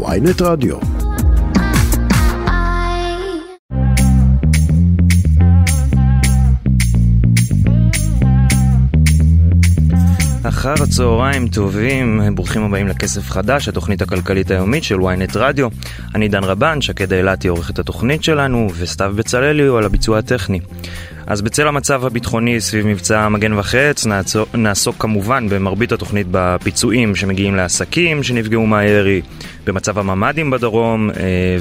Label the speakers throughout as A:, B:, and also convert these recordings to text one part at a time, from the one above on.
A: ויינט רדיו. אחר הצהריים טובים, ברוכים הבאים לכסף חדש, התוכנית הכלכלית היומית של ynet רדיו. אני דן רבן, שקד אילתי עורך את התוכנית שלנו, וסתיו בצללי הוא על הביצוע הטכני. אז בצל המצב הביטחוני סביב מבצע מגן וחץ, נעסוק כמובן במרבית התוכנית בפיצויים שמגיעים לעסקים שנפגעו מהירי, במצב הממ"דים בדרום, אה,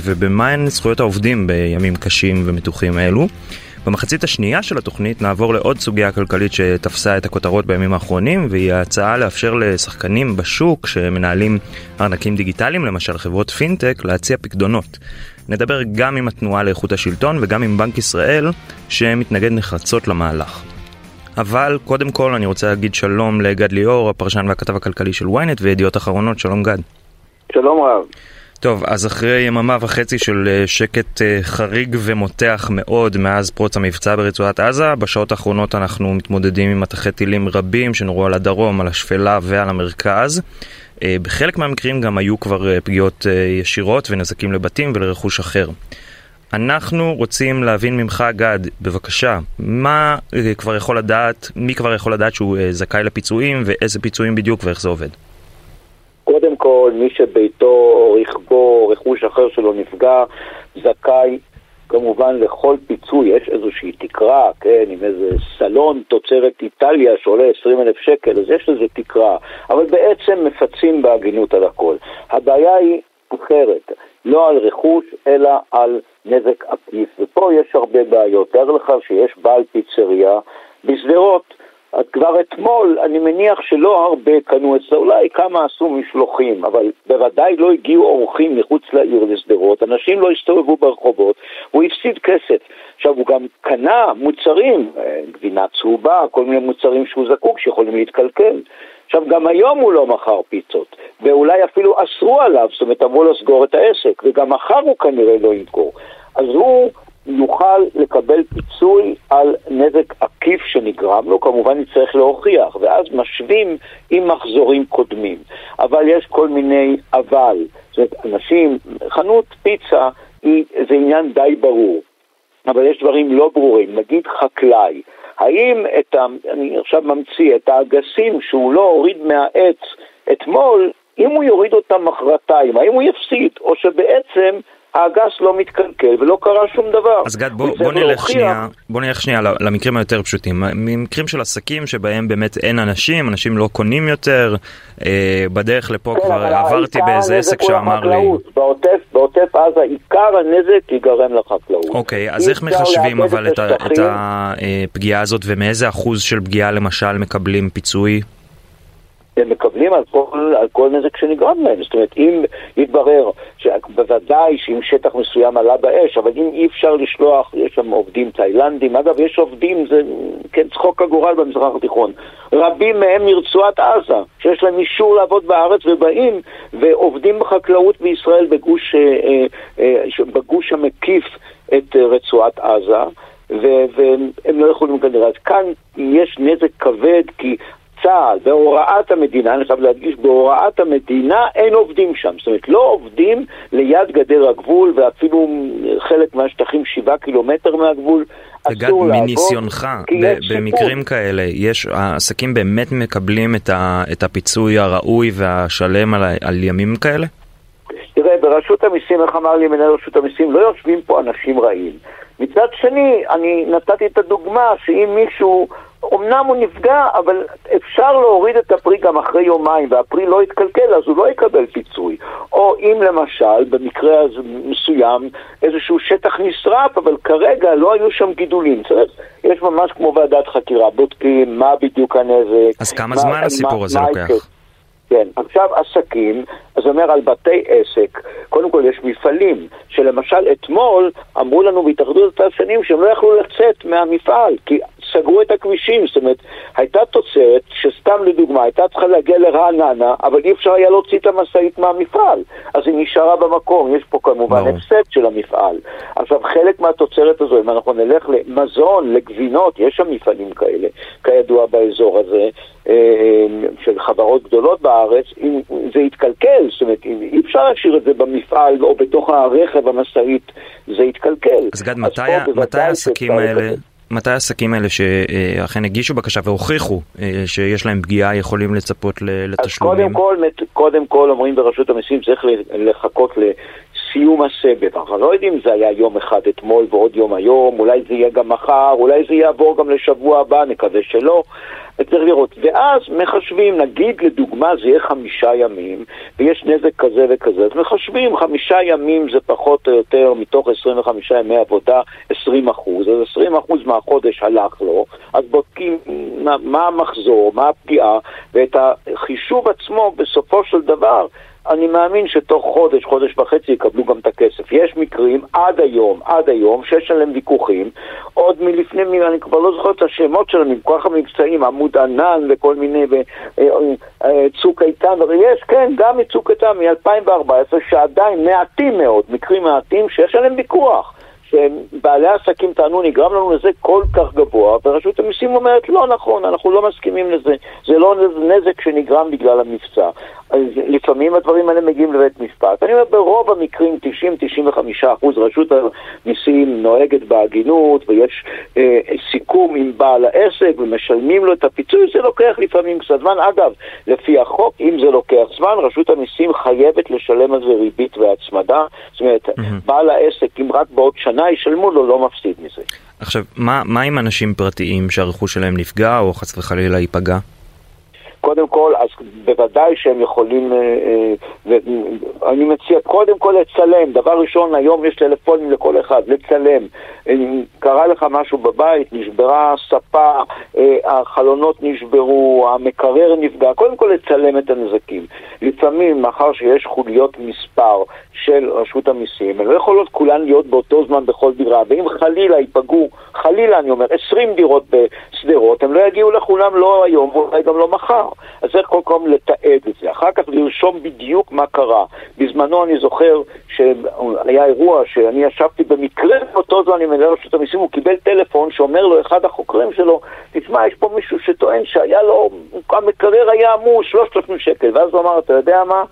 A: ובמהן זכויות העובדים בימים קשים ומתוחים אלו. במחצית השנייה של התוכנית נעבור לעוד סוגיה כלכלית שתפסה את הכותרות בימים האחרונים והיא ההצעה לאפשר לשחקנים בשוק שמנהלים ארנקים דיגיטליים, למשל חברות פינטק, להציע פקדונות. נדבר גם עם התנועה לאיכות השלטון וגם עם בנק ישראל שמתנגד נחרצות למהלך. אבל קודם כל אני רוצה להגיד שלום לגד ליאור, הפרשן והכתב הכלכלי של ynet וידיעות אחרונות, שלום גד.
B: שלום רב.
A: טוב, אז אחרי יממה וחצי של אה, שקט אה, חריג ומותח מאוד מאז פרוץ המבצע ברצועת עזה, בשעות האחרונות אנחנו מתמודדים עם מטחי טילים רבים שנורו על הדרום, על השפלה ועל המרכז. אה, בחלק מהמקרים גם היו כבר פגיעות ישירות ונזקים לבתים ולרכוש אחר. אנחנו רוצים להבין ממך, גד, בבקשה, מה כבר יכול לדעת, מי כבר יכול לדעת שהוא זכאי לפיצויים ואיזה פיצויים בדיוק ואיך זה עובד?
B: קודם כל, מי שביתו רכבו רכוש אחר שלו נפגע, זכאי כמובן לכל פיצוי, יש איזושהי תקרה, כן, עם איזה סלון תוצרת איטליה שעולה 20 אלף שקל, אז יש לזה תקרה, אבל בעצם מפצים בהגינות על הכל. הבעיה היא אחרת, לא על רכוש, אלא על נזק עקיף, ופה יש הרבה בעיות. תאר לך שיש בעל פיצריה בשדרות, אז כבר אתמול אני מניח שלא הרבה קנו אצלו, אולי כמה עשו משלוחים, אבל בוודאי לא הגיעו אורחים מחוץ לעיר לשדרות, אנשים לא הסתובבו ברחובות, הוא הפסיד כסף. עכשיו הוא גם קנה מוצרים, אה, גבינה צהובה, כל מיני מוצרים שהוא זקוק שיכולים להתקלקל. עכשיו גם היום הוא לא מכר פיצות, ואולי אפילו אסרו עליו, זאת אומרת אמרו לו סגור את העסק, וגם מחר הוא כנראה לא ימכור. אז הוא יוכל לקבל פיצוי על נזק עקיף שנגרם לו, כמובן יצטרך להוכיח, ואז משווים עם מחזורים קודמים. אבל יש כל מיני אבל, זאת אומרת, אנשים, חנות פיצה היא, זה עניין די ברור, אבל יש דברים לא ברורים, נגיד חקלאי, האם את ה... אני עכשיו ממציא, את האגסים שהוא לא הוריד מהעץ אתמול, אם הוא יוריד אותם מחרתיים, האם הוא יפסיד, או שבעצם האגס לא מתקלקל ולא קרה שום דבר.
A: אז גד, בוא, בוא, נלך להוכיח... שנייה, בוא נלך שנייה למקרים היותר פשוטים. ממקרים של עסקים שבהם באמת אין אנשים, אנשים לא קונים יותר, אה, בדרך לפה
B: כן,
A: כבר עברתי באיזה עסק שאמר לי...
B: בעוטף, בעוטף עזה עיקר הנזק ייגרם לחקלאות.
A: אוקיי, אז איך מחשבים אבל את, את הפגיעה הזאת ומאיזה אחוז של פגיעה למשל מקבלים פיצוי?
B: הם מקבלים על כל, על כל נזק שנגרם להם. זאת אומרת, אם יתברר, בוודאי שאם שטח מסוים עלה באש, אבל אם אי אפשר לשלוח, יש שם עובדים תאילנדים, אגב, יש עובדים, זה כן צחוק הגורל במזרח התיכון, רבים מהם מרצועת עזה, שיש להם אישור לעבוד בארץ ובאים ועובדים בחקלאות בישראל בגוש, אה, אה, אה, בגוש המקיף את רצועת עזה. והם לא יכולים כנראה. אז כאן יש נזק כבד, כי צה"ל, בהוראת המדינה, אני חייב להדגיש, בהוראת המדינה אין עובדים שם. זאת אומרת, לא עובדים ליד גדר הגבול, ואפילו חלק מהשטחים שבעה קילומטר מהגבול.
A: אגב, מניסיונך, במקרים כאלה, יש, העסקים באמת מקבלים את, ה, את הפיצוי הראוי והשלם על, על ימים כאלה?
B: תראה, ברשות המיסים, איך אמר לי מנהל רשות המיסים, לא יושבים פה אנשים רעים. מצד שני, אני נתתי את הדוגמה שאם מישהו אמנם הוא נפגע, אבל אפשר להוריד את הפרי גם אחרי יומיים, והפרי לא יתקלקל, אז הוא לא יקבל פיצוי. או אם למשל, במקרה מסוים, איזשהו שטח נשרף, אבל כרגע לא היו שם גידולים. צריך, יש ממש כמו ועדת חקירה, בודקים מה בדיוק הנזק.
A: אז כמה מה, זמן הסיפור מה, הזה מה לוקח?
B: כן, עכשיו עסקים, זה אומר על בתי עסק, קודם כל יש מפעלים, שלמשל אתמול אמרו לנו בהתאחדות התעשיינים שהם לא יכלו לצאת מהמפעל, כי סגרו את הכבישים, זאת אומרת, הייתה תוצרת שסתם לדוגמה הייתה צריכה להגיע לרעננה, אבל אי אפשר היה להוציא את המשאית מהמפעל, אז היא נשארה במקום, יש פה כמובן הפסד של המפעל. עכשיו, חלק מהתוצרת הזו, אם אנחנו נלך למזון, לגבינות, יש שם מפעלים כאלה, כידוע באזור הזה, אה, של חברות גדולות בארץ, אם זה יתקלקל, זאת אומרת, אי אפשר להשאיר את זה במפעל או בתוך הרכב, המשאית, זה יתקלקל.
A: אז גד, מתי, מתי העסקים האלה... מתי העסקים האלה שאכן הגישו בקשה והוכיחו אה, שיש להם פגיעה יכולים לצפות לתשלומים?
B: אז קודם כל, קודם כל אומרים ברשות המיסים צריך לחכות סיום הסבב. אנחנו לא יודעים אם זה היה יום אחד אתמול ועוד יום היום, אולי זה יהיה גם מחר, אולי זה יעבור גם לשבוע הבא, נקווה שלא. צריך לראות. ואז מחשבים, נגיד לדוגמה זה יהיה חמישה ימים, ויש נזק כזה וכזה, אז מחשבים חמישה ימים זה פחות או יותר מתוך 25 ימי עבודה 20 אחוז, אז 20 אחוז מהחודש הלך לו, אז בודקים מה המחזור, מה הפגיעה, ואת החישוב עצמו בסופו של דבר אני מאמין שתוך חודש, חודש וחצי יקבלו גם את הכסף. יש מקרים עד היום, עד היום, שיש עליהם ויכוחים, עוד מלפני, אני כבר לא זוכר את השמות שלהם, עם כוח המבצעים, עמוד ענן וכל מיני, וצוק אה, אה, איתן, ויש, כן, גם מצוק איתן מ-2014, שעדיין מעטים מאוד, מקרים מעטים, שיש עליהם ויכוח. שבעלי העסקים טענו, נגרם לנו לזה כל כך גבוה, ורשות המיסים אומרת, לא נכון, אנחנו לא מסכימים לזה, זה לא נזק שנגרם בגלל המבצע. אז לפעמים הדברים האלה מגיעים לבית משפט. אני אומר, ברוב המקרים, 90-95 אחוז, רשות המיסים נוהגת בהגינות, ויש אה, סיכום עם בעל העסק, ומשלמים לו את הפיצוי, זה לוקח לפעמים קצת זמן. אגב, לפי החוק, אם זה לוקח זמן, רשות המיסים חייבת לשלם על זה ריבית והצמדה. זאת אומרת, mm-hmm. בעל העסק, אם רק בעוד שנה ישלמו לו, לא מפסיד מזה.
A: עכשיו, מה, מה עם אנשים פרטיים שהרכוש שלהם נפגע, או חס וחלילה ייפגע?
B: קודם כל, אז בוודאי שהם יכולים, אה, אה, אני מציע קודם כל לצלם, דבר ראשון, היום יש טלפונים לכל אחד, לצלם. קרה לך משהו בבית, נשברה ספה, אה, החלונות נשברו, המקרר נפגע, קודם כל לצלם את הנזקים. לפעמים, מאחר שיש חוליות מספר של רשות המיסים, הן לא יכולות כולן להיות באותו זמן בכל דירה, ואם חלילה ייפגעו, חלילה אני אומר, 20 דירות בשדרות, הם לא יגיעו לכולם לא היום ואולי גם לא מחר. אז צריך קודם כל לתעד את זה, אחר כך לרשום בדיוק מה קרה. בזמנו אני זוכר שהיה אירוע שאני ישבתי במקרה באותו זמן עם מנהל רשות המיסים, הוא קיבל טלפון שאומר לו אחד החוקרים שלו, תשמע, יש פה מישהו שטוען שהיה לו, המקרר היה אמור 3,000 שקל, ואז הוא אמר, אתה יודע מה?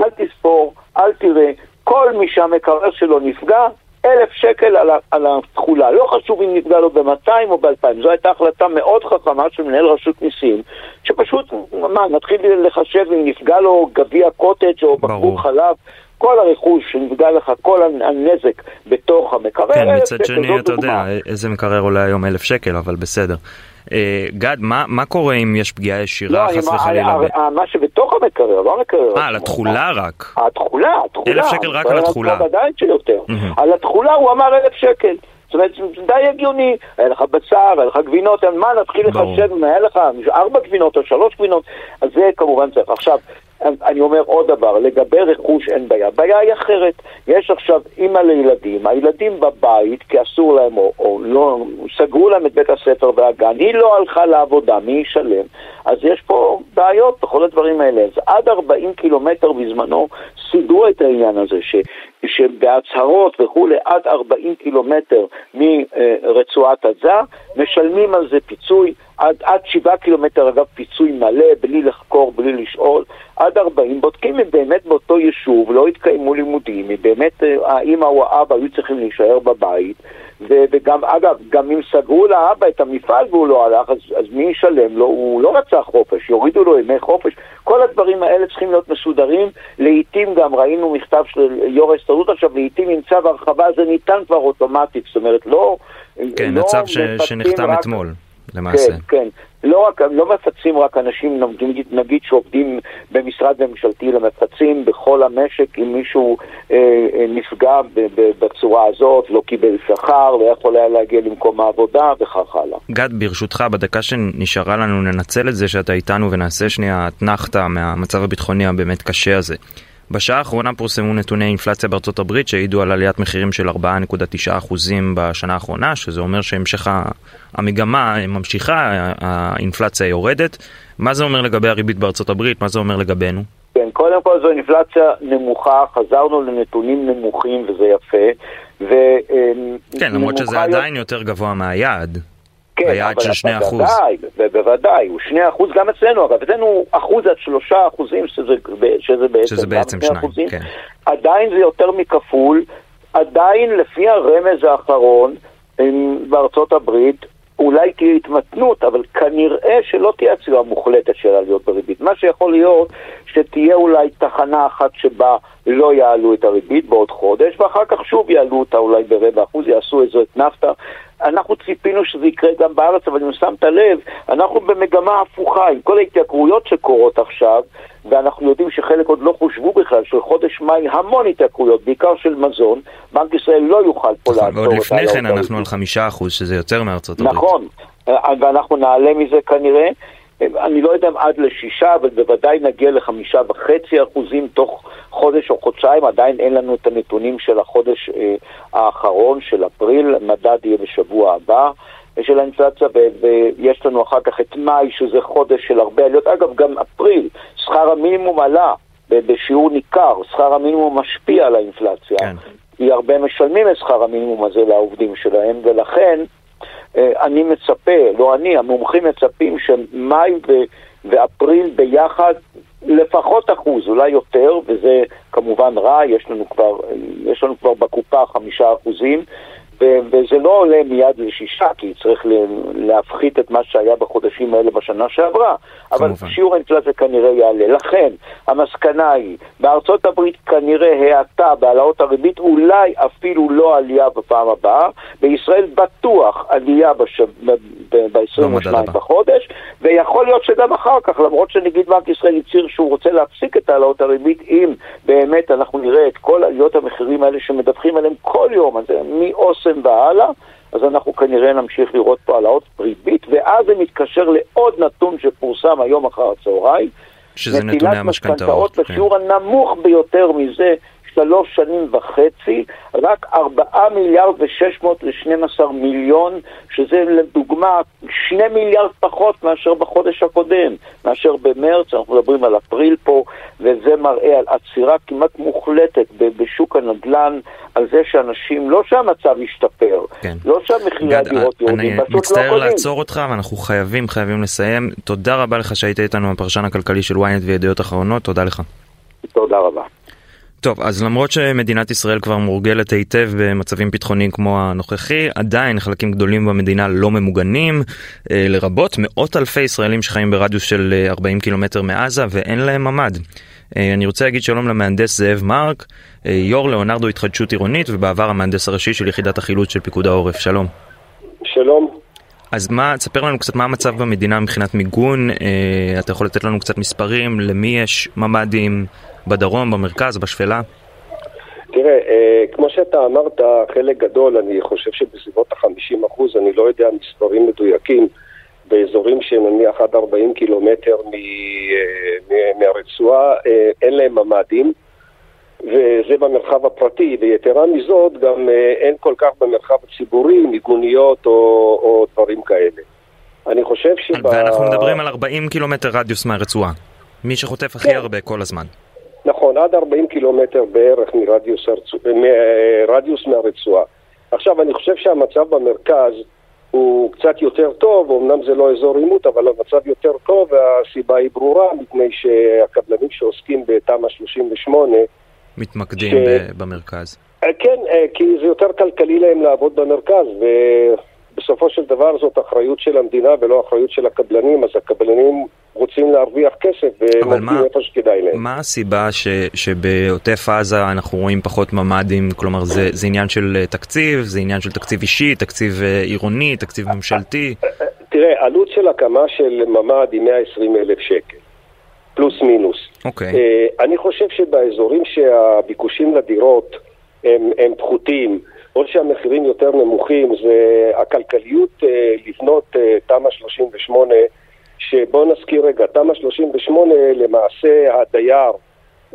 B: אל תספור, אל תראה, כל מי שהמקרר שלו נפגע, אלף שקל על, על התכולה. לא חשוב אם נפגע לו ב-200 או ב-2,000. זו הייתה החלטה מאוד חכמה של מנהל רשות מיסים, שפשוט, מה, נתחיל לחשב אם נפגע לו גביע קוטג' או בקבוק חלב. כל הרכוש שנפגע לך, כל הנזק בתוך המקרר.
A: כן, מצד שני, אתה יודע, איזה מקרר עולה היום אלף שקל, אבל בסדר. אה, גד, מה, מה קורה אם יש פגיעה ישירה, לא, חס וחלילה?
B: לא, מה שבתוך המקרר, לא המקרר.
A: אה, על התכולה רק.
B: התכולה, התכולה.
A: אלף שקל רק על התכולה.
B: ודאי שיותר. על התכולה הוא אמר אלף שקל. זאת אומרת, זה די הגיוני, היה לך בשר, היה לך גבינות, מה נתחיל לחשב היה לך ארבע גבינות או שלוש גבינות, אז זה כמובן צריך. עכשיו, אני אומר עוד דבר, לגבי רכוש אין בעיה. בעיה היא אחרת. יש עכשיו אימא לילדים, הילדים בבית, כי אסור להם, או, או לא, סגרו להם את בית הספר והגן, היא לא הלכה לעבודה, מי ישלם? אז יש פה בעיות בכל הדברים האלה. אז עד 40 קילומטר בזמנו סידרו את העניין הזה, ש, שבהצהרות וכולי, עד 40 קילומטר מרצועת עזה, משלמים על זה פיצוי. עד, עד שבעה קילומטר, אגב, פיצוי מלא, בלי לחקור, בלי לשאול, עד ארבעים, בודקים אם באמת באותו יישוב לא התקיימו לימודים, אם באמת אה, האמא או האבא היו צריכים להישאר בבית, וגם, אגב, גם אם סגרו לאבא את המפעל והוא לא הלך, אז, אז מי ישלם לו? הוא לא רצה חופש, יורידו לו ימי חופש. כל הדברים האלה צריכים להיות מסודרים. לעיתים גם ראינו מכתב של יו"ר ההסתדרות עכשיו, לעיתים עם צו הרחבה זה ניתן כבר אוטומטית, זאת אומרת, לא...
A: כן, לא הצו ש... שנחתם רק... אתמול. למעשה.
B: כן, כן. לא, רק, לא מפצים רק אנשים, נגיד, נגיד שעובדים במשרד ממשלתי, אלא מפצים בכל המשק אם מישהו אה, אה, נפגע ב, ב, בצורה הזאת, לא קיבל שכר, לא יכול היה להגיע למקום העבודה וכך הלאה.
A: גד, ברשותך, בדקה שנשארה לנו ננצל את זה שאתה איתנו ונעשה שנייה אתנחתא מהמצב הביטחוני הבאמת קשה הזה. בשעה האחרונה פורסמו נתוני אינפלציה בארצות הברית שהעידו על עליית מחירים של 4.9% בשנה האחרונה, שזה אומר שהמשך המגמה ממשיכה, האינפלציה יורדת. מה זה אומר לגבי הריבית בארצות הברית? מה זה אומר לגבינו?
B: כן, קודם כל זו אינפלציה נמוכה, חזרנו לנתונים נמוכים וזה יפה. ו,
A: כן, למרות שזה עדיין יותר גבוה מהיעד.
B: כן,
A: היעד של 2 אחוז.
B: בוודאי, בוודאי, הוא 2 אחוז גם אצלנו, אגב, אצלנו אחוז עד 3 אחוזים, שזה, שזה בעצם,
A: שזה בעצם 2, כן.
B: עדיין זה יותר מכפול, עדיין לפי הרמז האחרון בארצות הברית, אולי תהיה התמתנות, אבל כנראה שלא תהיה עצירה מוחלטת של עליות בריבית. מה שיכול להיות, שתהיה אולי תחנה אחת שבה לא יעלו את הריבית בעוד חודש, ואחר כך שוב יעלו אותה אולי ברבע אחוז, יעשו איזו אתנפתא. אנחנו ציפינו שזה יקרה גם בארץ, אבל אם שמת לב, אנחנו במגמה הפוכה עם כל ההתייקרויות שקורות עכשיו, ואנחנו יודעים שחלק עוד לא חושבו בכלל, של חודש מאי המון התייקרויות, בעיקר של מזון, בנק ישראל לא יוכל פה
A: נכון, לעצור את ועוד לפני כן אנחנו על חמישה אחוז, שזה יותר מארצות
B: הברית. נכון, ואנחנו נעלה מזה כנראה. אני לא יודע אם עד לשישה, אבל בוודאי נגיע לחמישה וחצי אחוזים תוך חודש או חודשיים, עדיין אין לנו את הנתונים של החודש אה, האחרון, של אפריל, מדד יהיה בשבוע הבא. של האינפלציה, ויש לנו אחר כך את מאי, שזה חודש של הרבה עליות. אגב, גם אפריל, שכר המינימום עלה בשיעור ניכר, שכר המינימום משפיע על האינפלציה. כן. כי הרבה משלמים את שכר המינימום הזה לעובדים שלהם, ולכן אני מצפה, לא אני, המומחים מצפים שמאי ואפריל ביחד לפחות אחוז, אולי יותר, וזה כמובן רע, יש לנו כבר, יש לנו כבר בקופה חמישה אחוזים, וזה לא עולה מיד לשישה, כי צריך להפחית את מה שהיה בחודשים האלה בשנה שעברה, אבל כמובן. שיעור האינפלציה כנראה יעלה. לכן, המסקנה היא, בארצות הברית כנראה האטה בהעלאות הריבית, אולי אפילו לא עלייה בפעם הבאה, בישראל בטוח עלייה בש... ב-22 לא בחודש, ויכול להיות שגם אחר כך, למרות שנגיד בנק ישראל הצהיר שהוא רוצה להפסיק את העלאות הריבית, אם באמת אנחנו נראה את כל עליות המחירים האלה שמדווחים עליהם כל יום, אז מאוסם והלאה, אז אנחנו כנראה נמשיך לראות פה העלאות ריבית, ואז זה מתקשר לעוד נתון שפורסם היום אחר הצהריים,
A: שזה נתוני המשכנתאות.
B: נטילת כן. בשיעור הנמוך ביותר מזה שלוש שנים וחצי, רק ארבעה מיליארד ושש מאות לשנים עשר מיליון, שזה לדוגמה שני מיליארד פחות מאשר בחודש הקודם, מאשר במרץ, אנחנו מדברים על אפריל פה, וזה מראה על עצירה כמעט מוחלטת בשוק הנדל"ן, על זה שאנשים, לא שהמצב ישתפר, כן. לא שהמחירי הדירות יורדים,
A: פשוט לא קונים. אני מצטער לעצור אותך, ואנחנו חייבים, חייבים לסיים. תודה רבה לך שהיית איתנו, הפרשן הכלכלי של ynet וידיעות אחרונות, תודה לך.
B: תודה רבה.
A: טוב, אז למרות שמדינת ישראל כבר מורגלת היטב במצבים ביטחוניים כמו הנוכחי, עדיין חלקים גדולים במדינה לא ממוגנים, אה, לרבות מאות אלפי ישראלים שחיים ברדיוס של 40 אה, קילומטר מעזה ואין להם ממ"ד. אה, אני רוצה להגיד שלום למהנדס זאב מרק, יו"ר לאונרדו התחדשות עירונית ובעבר המהנדס הראשי של יחידת החילוץ של פיקוד העורף. שלום.
C: שלום.
A: אז מה, תספר לנו קצת מה המצב במדינה מבחינת מיגון, אתה יכול לתת לנו קצת מספרים, למי יש ממ"דים, בדרום, במרכז, בשפלה?
C: תראה, אה, כמו שאתה אמרת, חלק גדול, אני חושב שבסביבות ה-50 אחוז, אני לא יודע מספרים מדויקים, באזורים שהם נניח עד 40 קילומטר אה, מהרצועה, אה, אין להם ממ"דים, וזה במרחב הפרטי, ויתרה מזאת, גם אין כל כך במרחב הציבורי מיגוניות או, או דברים כאלה. אני חושב ש...
A: ואנחנו מדברים על 40 קילומטר רדיוס מהרצועה. מי שחוטף הכי כן. הרבה כל הזמן.
C: נכון, עד 40 קילומטר בערך מרדיוס, הרצוע, מרדיוס מהרצועה. עכשיו, אני חושב שהמצב במרכז הוא קצת יותר טוב, אמנם זה לא אזור עימות, אבל המצב יותר טוב, והסיבה היא ברורה, מפני שהקבלנים שעוסקים בתמ"א 38...
A: מתמקדים ש... במרכז.
C: אה, כן, אה, כי זה יותר כלכלי להם לעבוד במרכז, ובסופו של דבר זאת אחריות של המדינה ולא אחריות של הקבלנים, אז הקבלנים רוצים להרוויח כסף ומוצאים איפה שכדאי להם.
A: מה הסיבה ש, שבעוטף עזה אנחנו רואים פחות ממ"דים? כלומר זה, זה עניין של אה, תקציב, זה עניין של תקציב אישי, תקציב אה, עירוני, תקציב ממשלתי?
C: אה, תראה, עלות של הקמה של ממ"ד היא 120 אלף שקל. פלוס מינוס.
A: אוקיי. Okay.
C: אני חושב שבאזורים שהביקושים לדירות הם, הם פחותים, או שהמחירים יותר נמוכים, זה הכלכליות לבנות תמ"א 38 שבואו נזכיר רגע, תמ"א 38 למעשה הדייר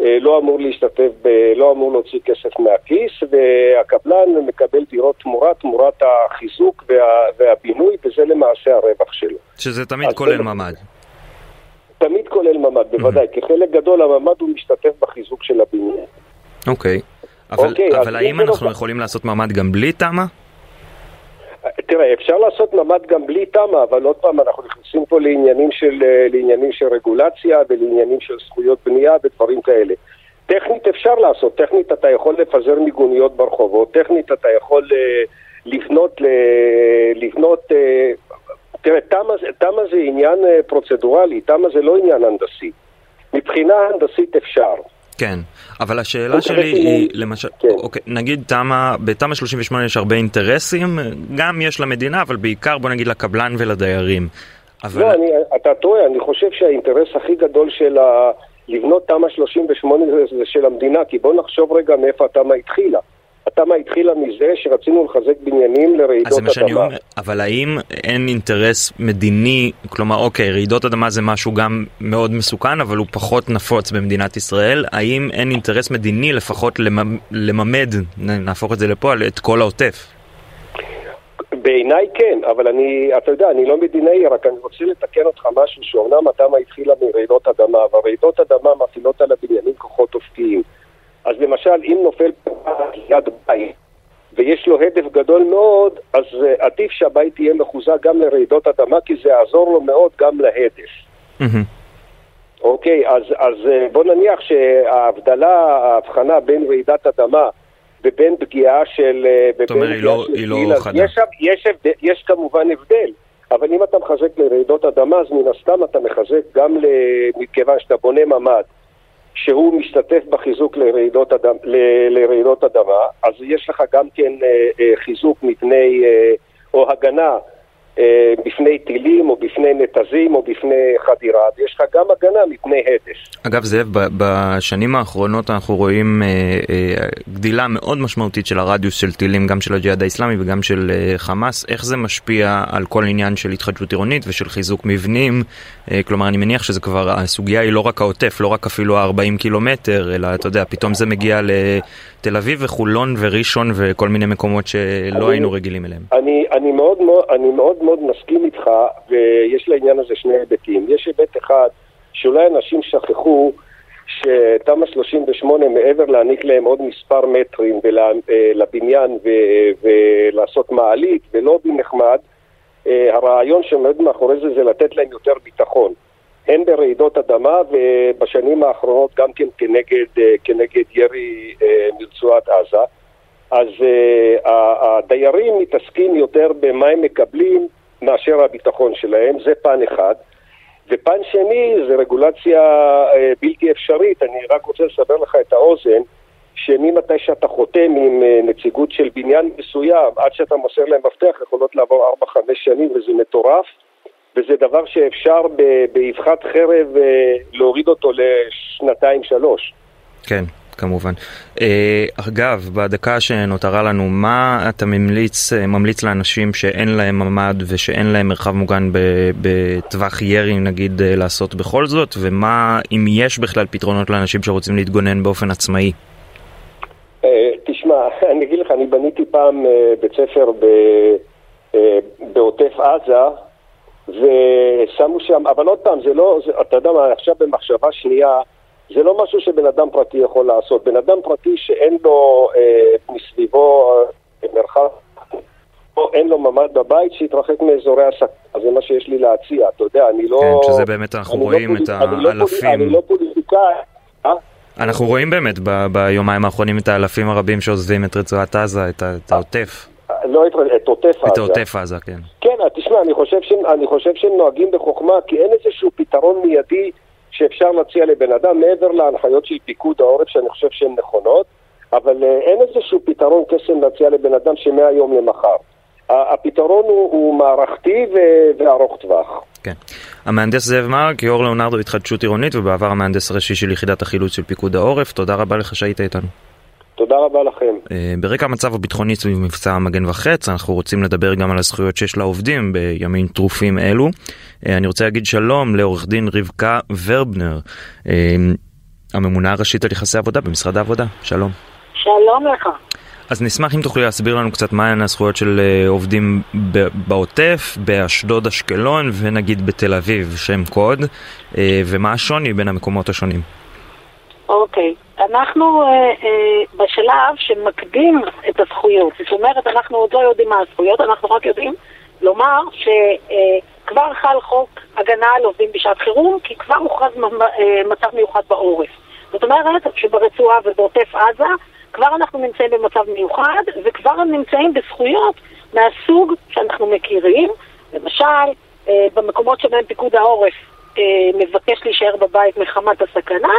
C: אה, לא אמור להשתתף, ב, לא אמור להוציא כסף מהכיס והקבלן מקבל דירות תמורה, תמורת החיזוק וה, והבינוי וזה למעשה הרווח שלו.
A: שזה תמיד כולל זה... ממ"ד.
C: תמיד כולל ממ"ד, בוודאי, mm-hmm. כי חלק גדול הממ"ד הוא משתתף בחיזוק של הבינוי.
A: אוקיי, אבל, okay, אבל האם אנחנו לא... יכולים לעשות ממ"ד גם בלי תמ"א?
C: תראה, אפשר לעשות ממ"ד גם בלי תמ"א, אבל עוד פעם, אנחנו נכנסים פה לעניינים של, לעניינים של רגולציה ולעניינים של זכויות בנייה ודברים כאלה. טכנית אפשר לעשות, טכנית אתה יכול לפזר מיגוניות ברחובות, טכנית אתה יכול לבנות, לבנות תראה, תמ"א זה עניין פרוצדורלי, תמ"א זה לא עניין הנדסי. מבחינה הנדסית אפשר.
A: כן, אבל השאלה שלי היא, למשל, כן. אוקיי, נגיד תמה, בתמ"א 38 יש הרבה אינטרסים, גם יש למדינה, אבל בעיקר בוא נגיד לקבלן ולדיירים.
C: אבל... לא, אני, אתה טועה, אני חושב שהאינטרס הכי גדול של ה... לבנות תמ"א 38 זה, זה של המדינה, כי בוא נחשוב רגע מאיפה התמ"א התחילה. התמ"א התחילה מזה שרצינו לחזק בניינים לרעידות אדמה. אומר,
A: אבל האם אין אינטרס מדיני, כלומר אוקיי, רעידות אדמה זה משהו גם מאוד מסוכן, אבל הוא פחות נפוץ במדינת ישראל, האם אין אינטרס מדיני לפחות למ, לממד, נהפוך את זה לפועל, את כל העוטף?
C: בעיניי כן, אבל אני, אתה יודע, אני לא מדינאי, רק אני רוצה לתקן אותך משהו, שאומנם התמ"א התחילה מרעידות אדמה, אבל רעידות אדמה מפעילות על הבניינים כוחות אופקיים. אז למשל, אם נופל ליד בית ויש לו הדף גדול מאוד, אז uh, עדיף שהבית יהיה מחוזק גם לרעידות אדמה, כי זה יעזור לו מאוד גם להדף. אוקיי, אז, אז uh, בוא נניח שההבדלה, ההבחנה בין רעידת אדמה ובין פגיעה של...
A: אה, זאת אומרת, היא לא, היא לא חדה.
C: יש, יש, יש, יש כמובן הבדל, אבל אם אתה מחזק לרעידות אדמה, אז מן הסתם אתה מחזק גם מכיוון שאתה בונה ממ"ד. שהוא משתתף בחיזוק לרעידות, אדמה, ל, לרעידות אדמה, אז יש לך גם כן אה, אה, חיזוק מפני, אה, או הגנה בפני טילים או בפני נתזים או בפני חדירה, ויש לך גם הגנה מפני הדף.
A: אגב זאב, בשנים האחרונות אנחנו רואים אה, אה, גדילה מאוד משמעותית של הרדיוס של טילים, גם של הג'יהאד האיסלאמי וגם של אה, חמאס. איך זה משפיע על כל עניין של התחדשות עירונית ושל חיזוק מבנים? אה, כלומר, אני מניח שזה כבר, הסוגיה היא לא רק העוטף, לא רק אפילו ה-40 קילומטר, אלא אתה יודע, פתאום זה מגיע לתל אביב וחולון וראשון וכל מיני מקומות שלא אני, היינו רגילים אליהם.
C: אני, אני מאוד אני מאוד מאוד מסכים איתך, ויש לעניין הזה שני היבטים. יש היבט אחד, שאולי אנשים שכחו שתמ"א 38, מעבר להעניק להם עוד מספר מטרים אה, לבניין ולעשות מעלית ולובי נחמד, אה, הרעיון שעומד מאחורי זה זה לתת להם יותר ביטחון. הן ברעידות אדמה ובשנים האחרונות גם כן כנגד, אה, כנגד ירי מרצועת עזה. אז uh, הדיירים מתעסקים יותר במה הם מקבלים מאשר הביטחון שלהם, זה פן אחד. ופן שני זה רגולציה בלתי אפשרית, אני רק רוצה לסבר לך את האוזן, שממתי שאתה חותם עם נציגות של בניין מסוים, עד שאתה מוסר להם מפתח, יכולות לעבור 4-5 שנים וזה מטורף, וזה דבר שאפשר באבחת חרב uh, להוריד אותו לשנתיים-שלוש.
A: כן. כמובן. אה, אגב, בדקה שנותרה לנו, מה אתה ממליץ, אה, ממליץ לאנשים שאין להם ממ"ד ושאין להם מרחב מוגן בטווח ירי, נגיד, אה, לעשות בכל זאת? ומה, אם יש בכלל פתרונות לאנשים שרוצים להתגונן באופן עצמאי?
C: תשמע, אני אגיד לך, אני בניתי פעם בית ספר בעוטף עזה, ושמו שם, אבל עוד פעם, זה לא, זה, אתה יודע מה, עכשיו במחשבה שנייה, זה לא משהו שבן אדם פרטי יכול לעשות. בן אדם פרטי שאין לו אה, מסביבו אה, מרחב, או אין לו ממ"ד בבית, שיתרחק מאזורי. אז זה מה שיש לי להציע, אתה יודע, אני לא...
A: כן, שזה באמת, אנחנו לא רואים לא את האלפים.
C: אני לא פוליטיקאי. אה?
A: אנחנו רואים באמת ב- ביומיים האחרונים את האלפים הרבים שעוזבים את רצועת עזה, את, את העוטף.
C: לא את, את עוטף עזה.
A: את עוטף עזה, כן.
C: כן, תשמע, אני חושב, שהם, אני חושב שהם נוהגים בחוכמה, כי אין איזשהו פתרון מיידי שאפשר להציע לבן אדם מעבר להנחיות של פיקוד העורף שאני חושב שהן נכונות, אבל אה, אין איזשהו פתרון קסם להציע לבן אדם שמהיום למחר. הפתרון הוא, הוא מערכתי וארוך טווח.
A: כן. המהנדס זאב מרק, יו"ר לאונרדו התחדשות עירונית ובעבר המהנדס הראשי של יחידת החילוץ של פיקוד העורף, תודה רבה לך שהיית איתנו.
C: תודה רבה לכם.
A: אה, ברקע המצב הביטחוני סביב מבצע מגן וחץ, אנחנו רוצים לדבר גם על הזכויות שיש לעובדים בימים טרופים אלו. אה, אני רוצה להגיד שלום לעורך דין רבקה ורבנר, אה, הממונה הראשית על יחסי עבודה במשרד העבודה. שלום.
D: שלום לך.
A: אז נשמח אם תוכלי להסביר לנו קצת מהן הזכויות של עובדים בעוטף, באשדוד, אשקלון ונגיד בתל אביב, שם קוד, ומה השוני בין המקומות השונים.
D: אוקיי. אנחנו אה, אה, בשלב שמקדים את הזכויות. זאת אומרת, אנחנו עוד לא יודעים מה הזכויות, אנחנו רק יודעים לומר שכבר אה, חל חוק הגנה על עובדים בשעת חירום, כי כבר הוכרז אה, מצב מיוחד בעורף. זאת אומרת שברצועה ובעוטף עזה כבר אנחנו נמצאים במצב מיוחד, וכבר נמצאים בזכויות מהסוג שאנחנו מכירים. למשל, אה, במקומות שבהם פיקוד העורף אה, מבקש להישאר בבית מחמת הסכנה,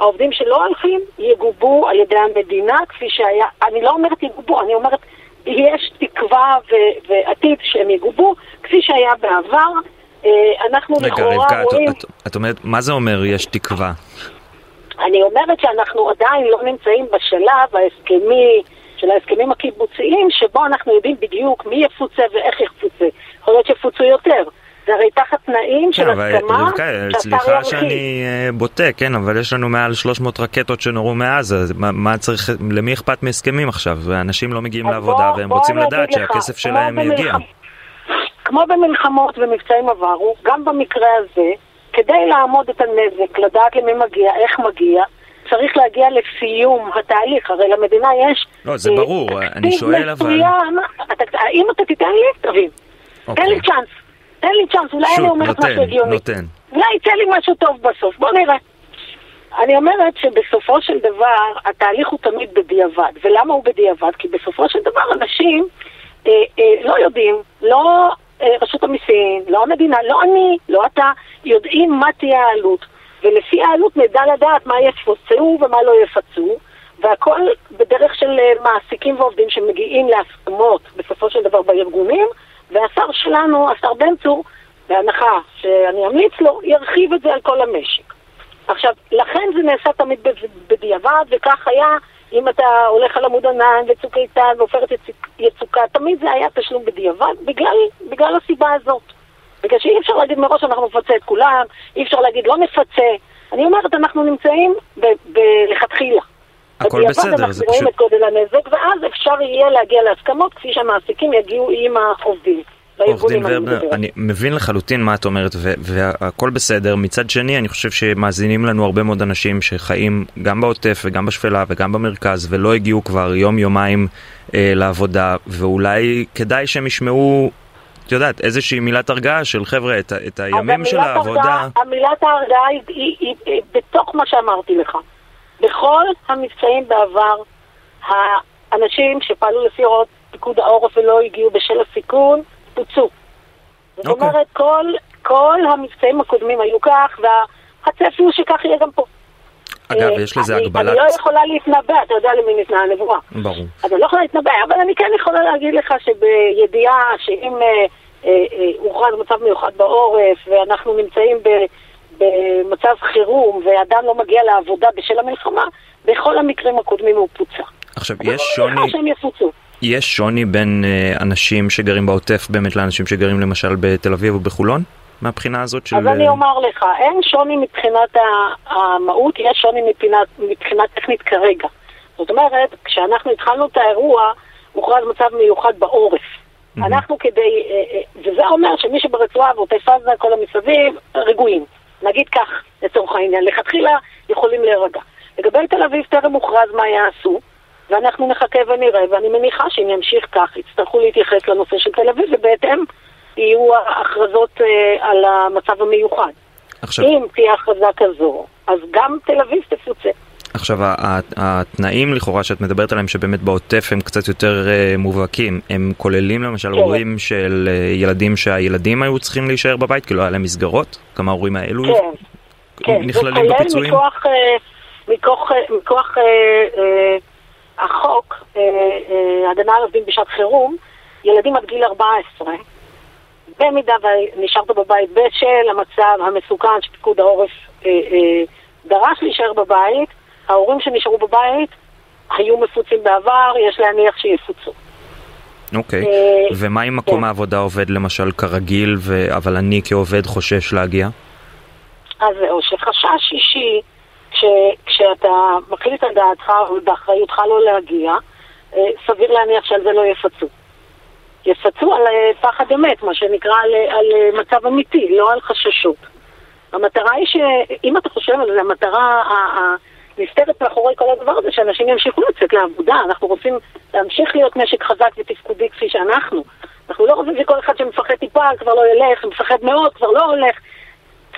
D: העובדים שלא הולכים יגובו על ידי המדינה, כפי שהיה, אני לא אומרת יגובו, אני אומרת יש תקווה ו- ועתיד שהם יגובו, כפי שהיה בעבר. אה, אנחנו
A: רגע,
D: לכאורה
A: רבקה,
D: רואים...
A: את, את, את אומרת, מה זה אומר יש תקווה?
D: אני אומרת שאנחנו עדיין לא נמצאים בשלב ההסכמי, של ההסכמים הקיבוציים, שבו אנחנו יודעים בדיוק מי יפוצה ואיך יפוצה. יכול להיות שיפוצו יותר. זה הרי תחת תנאים של
A: כן,
D: הסכמה
A: סליחה. שאני אה, בוטה, כן, אבל יש לנו מעל 300 רקטות שנורו מעזה, מה, מה צריך, למי אכפת מהסכמים עכשיו? ואנשים לא מגיעים לעבודה
D: בוא-
A: והם
D: בוא
A: רוצים לדעת שהכסף שלהם יגיע.
D: כמו במלחמות ומבצעים עברו, גם במקרה הזה, כדי לעמוד את הנזק, לדעת למי מגיע, איך מגיע, צריך להגיע לסיום התהליך. הרי למדינה יש...
A: לא, זה
D: אה,
A: ברור, אני שואל אבל-
D: מצוין. אתה- האם אתה תיתן לי? תבין. תן
A: אוקיי.
D: לי צ'אנס. תן לי צ'אנס, אולי אני אומרת משהו הגיוני.
A: נותן.
D: אולי יצא לי משהו טוב בסוף, בוא נראה. אני אומרת שבסופו של דבר התהליך הוא תמיד בדיעבד. ולמה הוא בדיעבד? כי בסופו של דבר אנשים אה, אה, לא יודעים, לא אה, רשות המיסים, לא המדינה, לא אני, לא אתה, יודעים מה תהיה העלות. ולפי העלות נדע לדעת מה יפצו ומה לא יפצו. והכל בדרך של אה, מעסיקים ועובדים שמגיעים להסכמות בסופו של דבר בארגונים, והשר שלנו, השר בן צור, בהנחה שאני אמליץ לו, ירחיב את זה על כל המשק. עכשיו, לכן זה נעשה תמיד בד- בדיעבד, וכך היה אם אתה הולך על עמוד ענן וצוק איתן ועופרת יצוק- יצוקה, תמיד זה היה תשלום בדיעבד בגלל, בגלל הסיבה הזאת. בגלל שאי אפשר להגיד מראש אנחנו נפצה את כולם, אי אפשר להגיד לא נפצה. אני אומרת, אנחנו נמצאים ב-
A: הכל
D: בדיעבד
A: בסדר,
D: אנחנו
A: זה
D: רואים
A: פשוט...
D: את גודל הנזק, ואז אפשר יהיה להגיע להסכמות כפי שהמעסיקים יגיעו עם העובדים.
A: עורך דין
D: בארגונים אני
A: מבין לחלוטין מה את אומרת והכל בסדר. מצד שני, אני חושב שמאזינים לנו הרבה מאוד אנשים שחיים גם בעוטף וגם בשפלה וגם במרכז ולא הגיעו כבר יום-יומיים אה, לעבודה, ואולי כדאי שהם ישמעו, את יודעת, איזושהי מילת הרגעה של חבר'ה, את, את הימים של העבודה.
D: המילת ההרגעה היא, היא, היא, היא בתוך מה שאמרתי לך. בכל המבצעים בעבר, האנשים שפעלו לפי הוראות פיקוד העורף ולא הגיעו בשל הסיכון, פוצו. זאת
A: אוקיי.
D: אומרת, כל, כל המבצעים הקודמים היו כך, והצפי הוא שכך יהיה גם פה.
A: אגב,
D: אה,
A: יש לזה
D: אני-
A: הגבלת...
D: אני לא יכולה להתנבא, אתה יודע למי ניתנה הנבואה.
A: ברור.
D: אז אני לא יכולה להתנבא, אבל אני כן יכולה להגיד לך שבידיעה שאם אה, אה, אה, הוכרז מצב מיוחד בעורף ואנחנו נמצאים ב, במצב חירום ואדם לא מגיע לעבודה בשל המלחמה, בכל המקרים הקודמים הוא פוצע.
A: עכשיו, יש
D: מניחה
A: שוני...
D: שהם יפוצו.
A: יש שוני בין אה, אנשים שגרים בעוטף באמת לאנשים שגרים למשל בתל אביב או בחולון? מהבחינה הזאת של...
D: אז אני
A: אה,
D: אומר לך, אין שוני מבחינת המהות, יש שוני מבחינת, מבחינה טכנית כרגע. זאת אומרת, כשאנחנו התחלנו את האירוע, הוכרז מצב מיוחד בעורף.
A: מהמם.
D: אנחנו כדי, אה, וזה אומר שמי שברצועה ועוטף עזה, כל המסביב, רגועים. נגיד כך, לצורך העניין. לכתחילה יכולים להירגע. לגבי תל אביב טרם הוכרז מה יעשו, ואנחנו נחכה ונראה, ואני מניחה שאם ימשיך כך, יצטרכו להתייחס לנושא של תל אביב, ובהתאם יהיו ההכרזות אה, על המצב המיוחד.
A: עכשיו,
D: אם תהיה הכרזה כזו, אז גם תל אביב תפוצה.
A: עכשיו, התנאים לכאורה שאת מדברת עליהם שבאמת בעוטף הם קצת יותר אה, מובהקים, הם כוללים למשל
D: כן.
A: הורים של אה, ילדים שהילדים היו צריכים להישאר בבית כי לא היה להם מסגרות? כמה ההורים האלו
D: כן, כן. זה
A: נכללים
D: כולל
A: בפיצויים?
D: מכוח, אה, מכוח, מכוח החוק, הגנה על עובדים בשעת חירום, ילדים עד גיל 14, במידה ונשארת בבית בשל המצב המסוכן שפיקוד העורף דרש להישאר בבית, ההורים שנשארו בבית היו מפוצים בעבר, יש להניח שיפוצו.
A: אוקיי.
D: אה,
A: ומה אם מקום
D: כן.
A: העבודה עובד למשל כרגיל, ו- אבל אני כעובד חושש להגיע?
D: אז זהו, שחשש אישי, כש, כשאתה מחליט על דעתך ובאחריותך לא להגיע, אה, סביר להניח שעל זה לא יפצו. יפצו על אה, פחד אמת, מה שנקרא, על, על מצב אמיתי, לא על חששות. המטרה היא שאם אתה חושב על זה, המטרה נסתרת מאחורי כל הדבר הזה שאנשים ימשיכו לצאת לעבודה. אנחנו רוצים להמשיך להיות משק חזק ותפקודי כפי שאנחנו. אנחנו לא רוצים שכל אחד שמפחד טיפה כבר לא ילך, מפחד מאוד כבר לא הולך.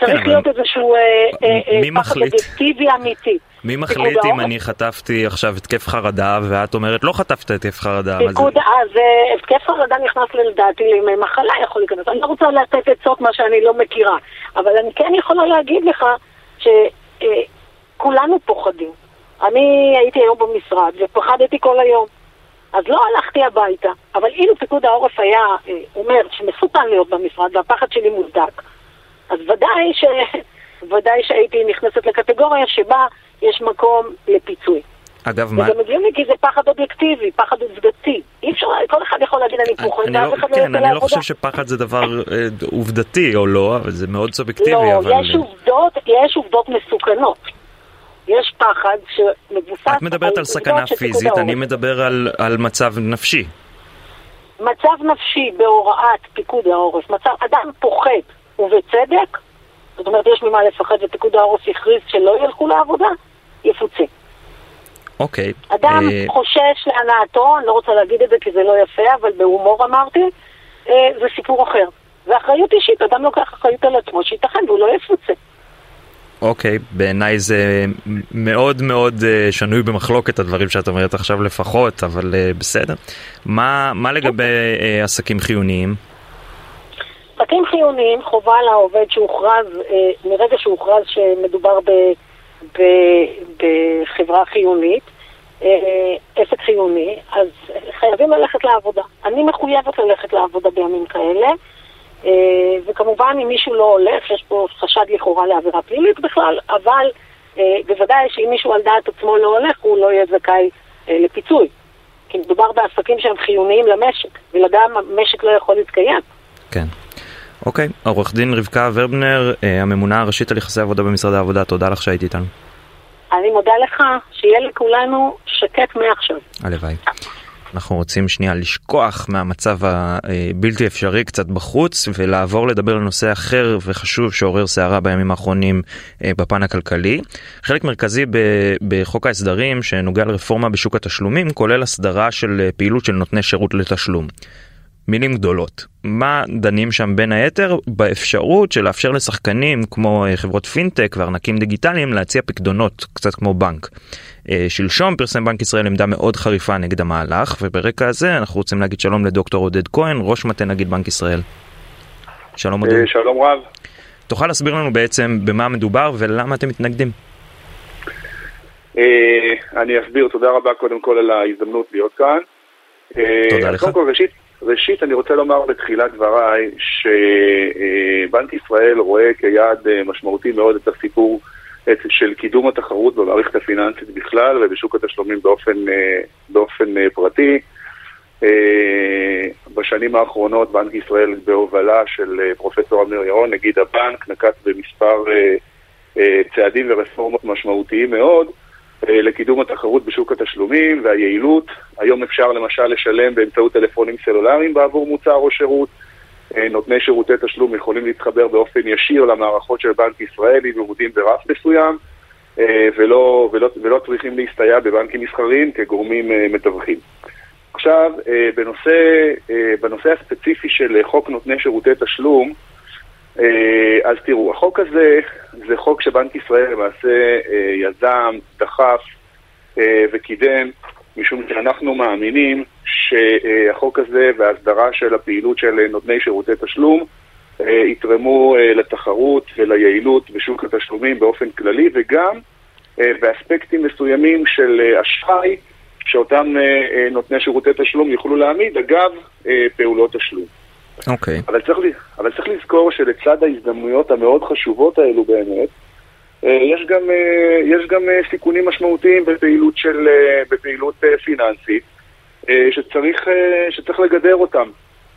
D: צריך
A: כן,
D: להיות איזשהו אה, אה, אה, פחד? אובייקטיבי אמיתי.
A: מי מחליט אם? אני חטפתי עכשיו התקף חרדה ואת אומרת לא חטפת התקף חרדה?
D: פיקוד, אז התקף חרדה נכנס לדעתי לימי מחלה יכול להיכנס. אני לא רוצה לתת עצות מה שאני לא מכירה, אבל אני כן יכולה להגיד לך שכולנו פוחדים. אני הייתי היום במשרד ופחדתי כל היום. אז לא הלכתי הביתה, אבל אילו פיקוד העורף היה אה, אומר שמסוכן להיות במשרד והפחד שלי מוצדק, אז ודאי, ש... ודאי שהייתי נכנסת לקטגוריה שבה יש מקום לפיצוי.
A: אגב, מה...
D: וזה הגיוני כי זה פחד אובייקטיבי, פחד עובדתי. אי אפשר, כל אחד יכול להגיד אני פוחד,
A: אני לא,
D: אחד לא
A: כן, אני לא. חושב שפחד זה דבר אה, עובדתי או לא, אבל זה מאוד סובייקטיבי,
D: לא,
A: אבל...
D: יש עובדות, יש עובדות מסוכנות. יש פחד שמבוסס
A: את מדברת על סכנה פיזית, אני. מדבר על, על מצב נפשי.
D: מצב נפשי בהוראת פיקוד העורף, מצב אדם פוחד, ובצדק, זאת אומרת יש ממה לפחד ופיקוד העורף הכריז שלא ילכו לעבודה, יפוצה.
A: אוקיי.
D: אדם
A: אה,
D: חושש להנאתו, אני לא רוצה להגיד את זה כי זה לא יפה, אבל בהומור אמרתי, אה, זה סיפור אחר. ואחריות אישית, אדם לוקח אחריות על עצמו, שייתכן והוא לא יפוצה.
A: אוקיי, בעיניי זה מאוד מאוד אה, שנוי במחלוקת הדברים שאת אומרת עכשיו לפחות, אבל אה, בסדר. מה, מה לגבי אה, עסקים חיוניים?
D: עסקים חיוניים, חובה לעובד שהוכרז, אה, מרגע שהוכרז שמדובר ב, ב, בחברה חיונית, עסק חיוני, אז חייבים ללכת לעבודה. אני מחויבת ללכת לעבודה בימים כאלה, וכמובן אם מישהו לא הולך, יש פה חשד לכאורה לעבירה פלילית בכלל, אבל אה, בוודאי שאם מישהו על דעת עצמו לא הולך, הוא לא יהיה זכאי אה, לפיצוי. כי מדובר בעסקים שהם חיוניים למשק, בלעדם המשק לא יכול להתקיים.
A: כן. אוקיי, עורך דין רבקה ורבנר, אה, הממונה הראשית על יחסי עבודה במשרד העבודה, תודה לך שהיית איתנו.
D: אני מודה לך, שיהיה לכולנו שקט מעכשיו.
A: הלוואי. אנחנו רוצים שנייה לשכוח מהמצב הבלתי אפשרי קצת בחוץ ולעבור לדבר על נושא אחר וחשוב שעורר סערה בימים האחרונים אה, בפן הכלכלי. חלק מרכזי בחוק ההסדרים שנוגע לרפורמה בשוק התשלומים כולל הסדרה של אה, פעילות של נותני שירות לתשלום. מילים גדולות. מה דנים שם בין היתר? באפשרות של לאפשר לשחקנים כמו אה, חברות פינטק וארנקים דיגיטליים להציע פקדונות, קצת כמו בנק. אה, שלשום פרסם בנק ישראל עמדה מאוד חריפה נגד המהלך, וברקע הזה אנחנו רוצים להגיד שלום לדוקטור עודד כהן, ראש מטה נגיד בנק ישראל. שלום עודד.
E: אה, שלום רב.
A: תוכל להסביר לנו בעצם במה מדובר ולמה אתם מתנגדים?
E: אה, אני אסביר, תודה רבה קודם כל על ההזדמנות להיות כאן.
A: תודה לך.
E: קודם כל, ראשית, ראשית אני רוצה לומר בתחילת דבריי שבנק ישראל רואה כיעד משמעותי מאוד את הסיפור של קידום התחרות במערכת הפיננסית בכלל ובשוק התשלומים באופן, אה, באופן אה, פרטי. אה, בשנים האחרונות בנק ישראל בהובלה של פרופסור אמיר ירון, נגיד הבנק, נקט במספר צעדים ורפורמות משמעותיים מאוד לקידום התחרות בשוק התשלומים והיעילות. היום אפשר למשל לשלם באמצעות טלפונים סלולריים בעבור מוצר או שירות. אה, נותני שירותי תשלום יכולים להתחבר באופן ישיר למערכות של בנק ישראל אם הם עומדים ברף מסוים אה, ולא, ולא, ולא צריכים להסתייע בבנקים מסחריים כגורמים אה, מתווכים. עכשיו, בנושא, בנושא הספציפי של חוק נותני שירותי תשלום, אז תראו, החוק הזה זה חוק שבנק ישראל למעשה יזם, דחף וקידם, משום שאנחנו מאמינים שהחוק הזה וההסדרה של הפעילות של נותני שירותי תשלום אה, יתרמו אה, לתחרות וליעילות בשוק התשלומים באופן כללי וגם אה, באספקטים מסוימים של אשראי שאותם נותני שירותי תשלום יוכלו להעמיד אגב פעולות תשלום.
A: אוקיי.
E: אבל צריך, אבל צריך לזכור שלצד ההזדמנויות המאוד חשובות האלו באמת, יש גם, יש גם סיכונים משמעותיים בפעילות, של, בפעילות פיננסית, שצריך, אה, שצריך לגדר אותם.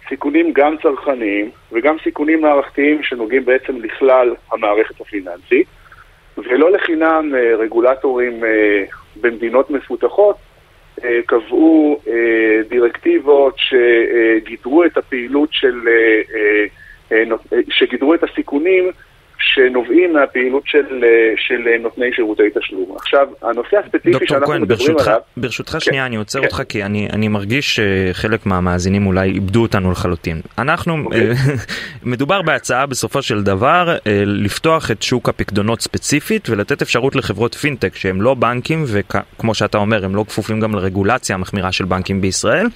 E: סיכונים גם צרכניים וגם סיכונים מערכתיים שנוגעים בעצם לכלל המערכת הפיננסית, ולא לחינם אה, רגולטורים אה, במדינות מפותחות אה, קבעו אה, דירקטיבות שגידרו את הפעילות של, אה, אה, אה, אה, שגידרו את הסיכונים שנובעים מהפעילות של, של נותני שירותי תשלום. עכשיו, הנושא הספציפי שאנחנו
A: כהן,
E: מדברים
A: ברשותך,
E: עליו...
A: ברשותך כן, שנייה, אני עוצר כן. אותך כי אני, אני מרגיש שחלק מהמאזינים אולי איבדו אותנו לחלוטין. אנחנו, okay. אוקיי. מדובר בהצעה בסופו של דבר לפתוח את שוק הפקדונות ספציפית ולתת אפשרות לחברות פינטק שהם לא בנקים וכמו שאתה אומר, הם לא כפופים גם לרגולציה המחמירה של בנקים בישראל.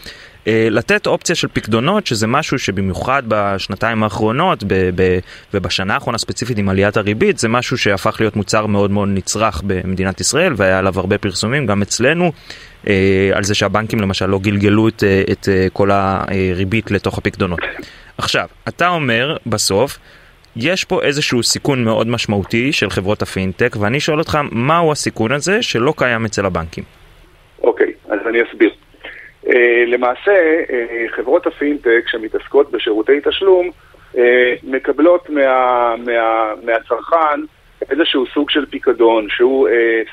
A: אה, לתת אופציה של פקדונות, שזה משהו שבמיוחד בשנתיים האחרונות ב- ב- ובשנה האחרונה ספציפית עם עליית הריבית, זה משהו שהפך להיות מוצר מאוד מאוד נצרך במדינת ישראל והיה עליו הרבה פרסומים, גם אצלנו, אה, על זה שהבנקים למשל לא גלגלו את, אה, את כל הריבית לתוך הפקדונות. עכשיו, אתה אומר בסוף, יש פה איזשהו סיכון מאוד משמעותי של חברות הפינטק, ואני שואל אותך, מהו הסיכון הזה שלא קיים אצל הבנקים?
E: אוקיי, okay, אז אני אסביר. Uh, למעשה, uh, חברות הפינטק שמתעסקות בשירותי תשלום uh, מקבלות מה, מה, מהצרכן איזשהו סוג של פיקדון שהוא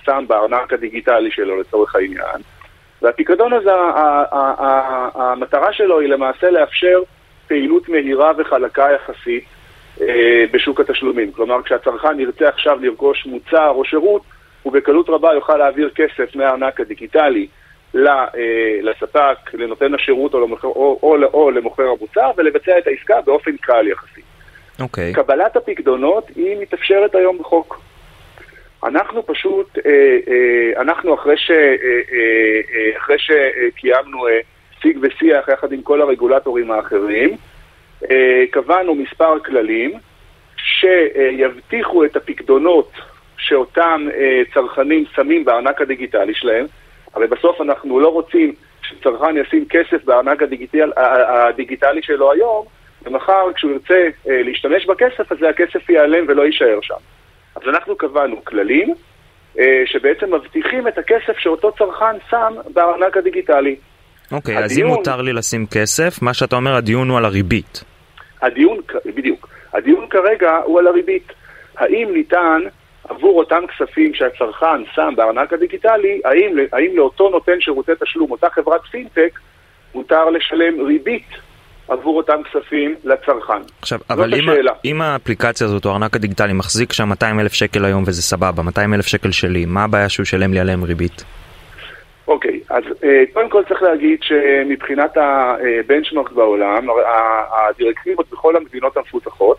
E: שם בארנק הדיגיטלי שלו לצורך העניין והפיקדון הזה, המטרה שלו היא למעשה לאפשר פעילות מהירה וחלקה יחסית בשוק התשלומים. כלומר, כשהצרכן ירצה עכשיו לרכוש מוצר או שירות, הוא בקלות רבה יוכל להעביר כסף מהארנק הדיגיטלי אה, לספק, לנותן השירות או, למוכר, או, או, או למוכר המוצר ולבצע את העסקה באופן קל יחסית.
A: אוקיי. Okay.
E: קבלת הפקדונות היא מתאפשרת היום בחוק. אנחנו פשוט, אה, אה, אנחנו אחרי, ש, אחרי שקיימנו שיג ושיח יחד עם כל הרגולטורים האחרים, קבענו מספר כללים שיבטיחו את הפקדונות שאותם צרכנים שמים בארנק הדיגיטלי שלהם, הרי בסוף אנחנו לא רוצים שצרכן ישים כסף בארנק הדיגיטל, הדיגיטלי שלו היום, ומחר כשהוא ירצה אה, להשתמש בכסף הזה, הכסף ייעלם ולא יישאר שם. אז אנחנו קבענו כללים אה, שבעצם מבטיחים את הכסף שאותו צרכן שם בארנק הדיגיטלי.
A: אוקיי, הדיון... אז אם מותר לי לשים כסף, מה שאתה אומר, הדיון הוא על הריבית.
E: הדיון, בדיוק. הדיון כרגע הוא על הריבית. האם ניתן עבור אותם כספים שהצרכן שם בארנק הדיגיטלי, האם, האם לאותו נותן שירותי תשלום, אותה חברת פינטק, מותר לשלם ריבית עבור אותם כספים לצרכן.
A: עכשיו, אבל אם, אם האפליקציה הזאת או הארנק הדיגיטלי מחזיק שם 200 אלף שקל היום וזה סבבה, 200 אלף שקל שלי, מה הבעיה שהוא ישלם לי עליהם ריבית?
E: אוקיי, אז אה, קודם כל צריך להגיד שמבחינת הבנצ'מרק בעולם, הדירקטיבות בכל המדינות המפותחות,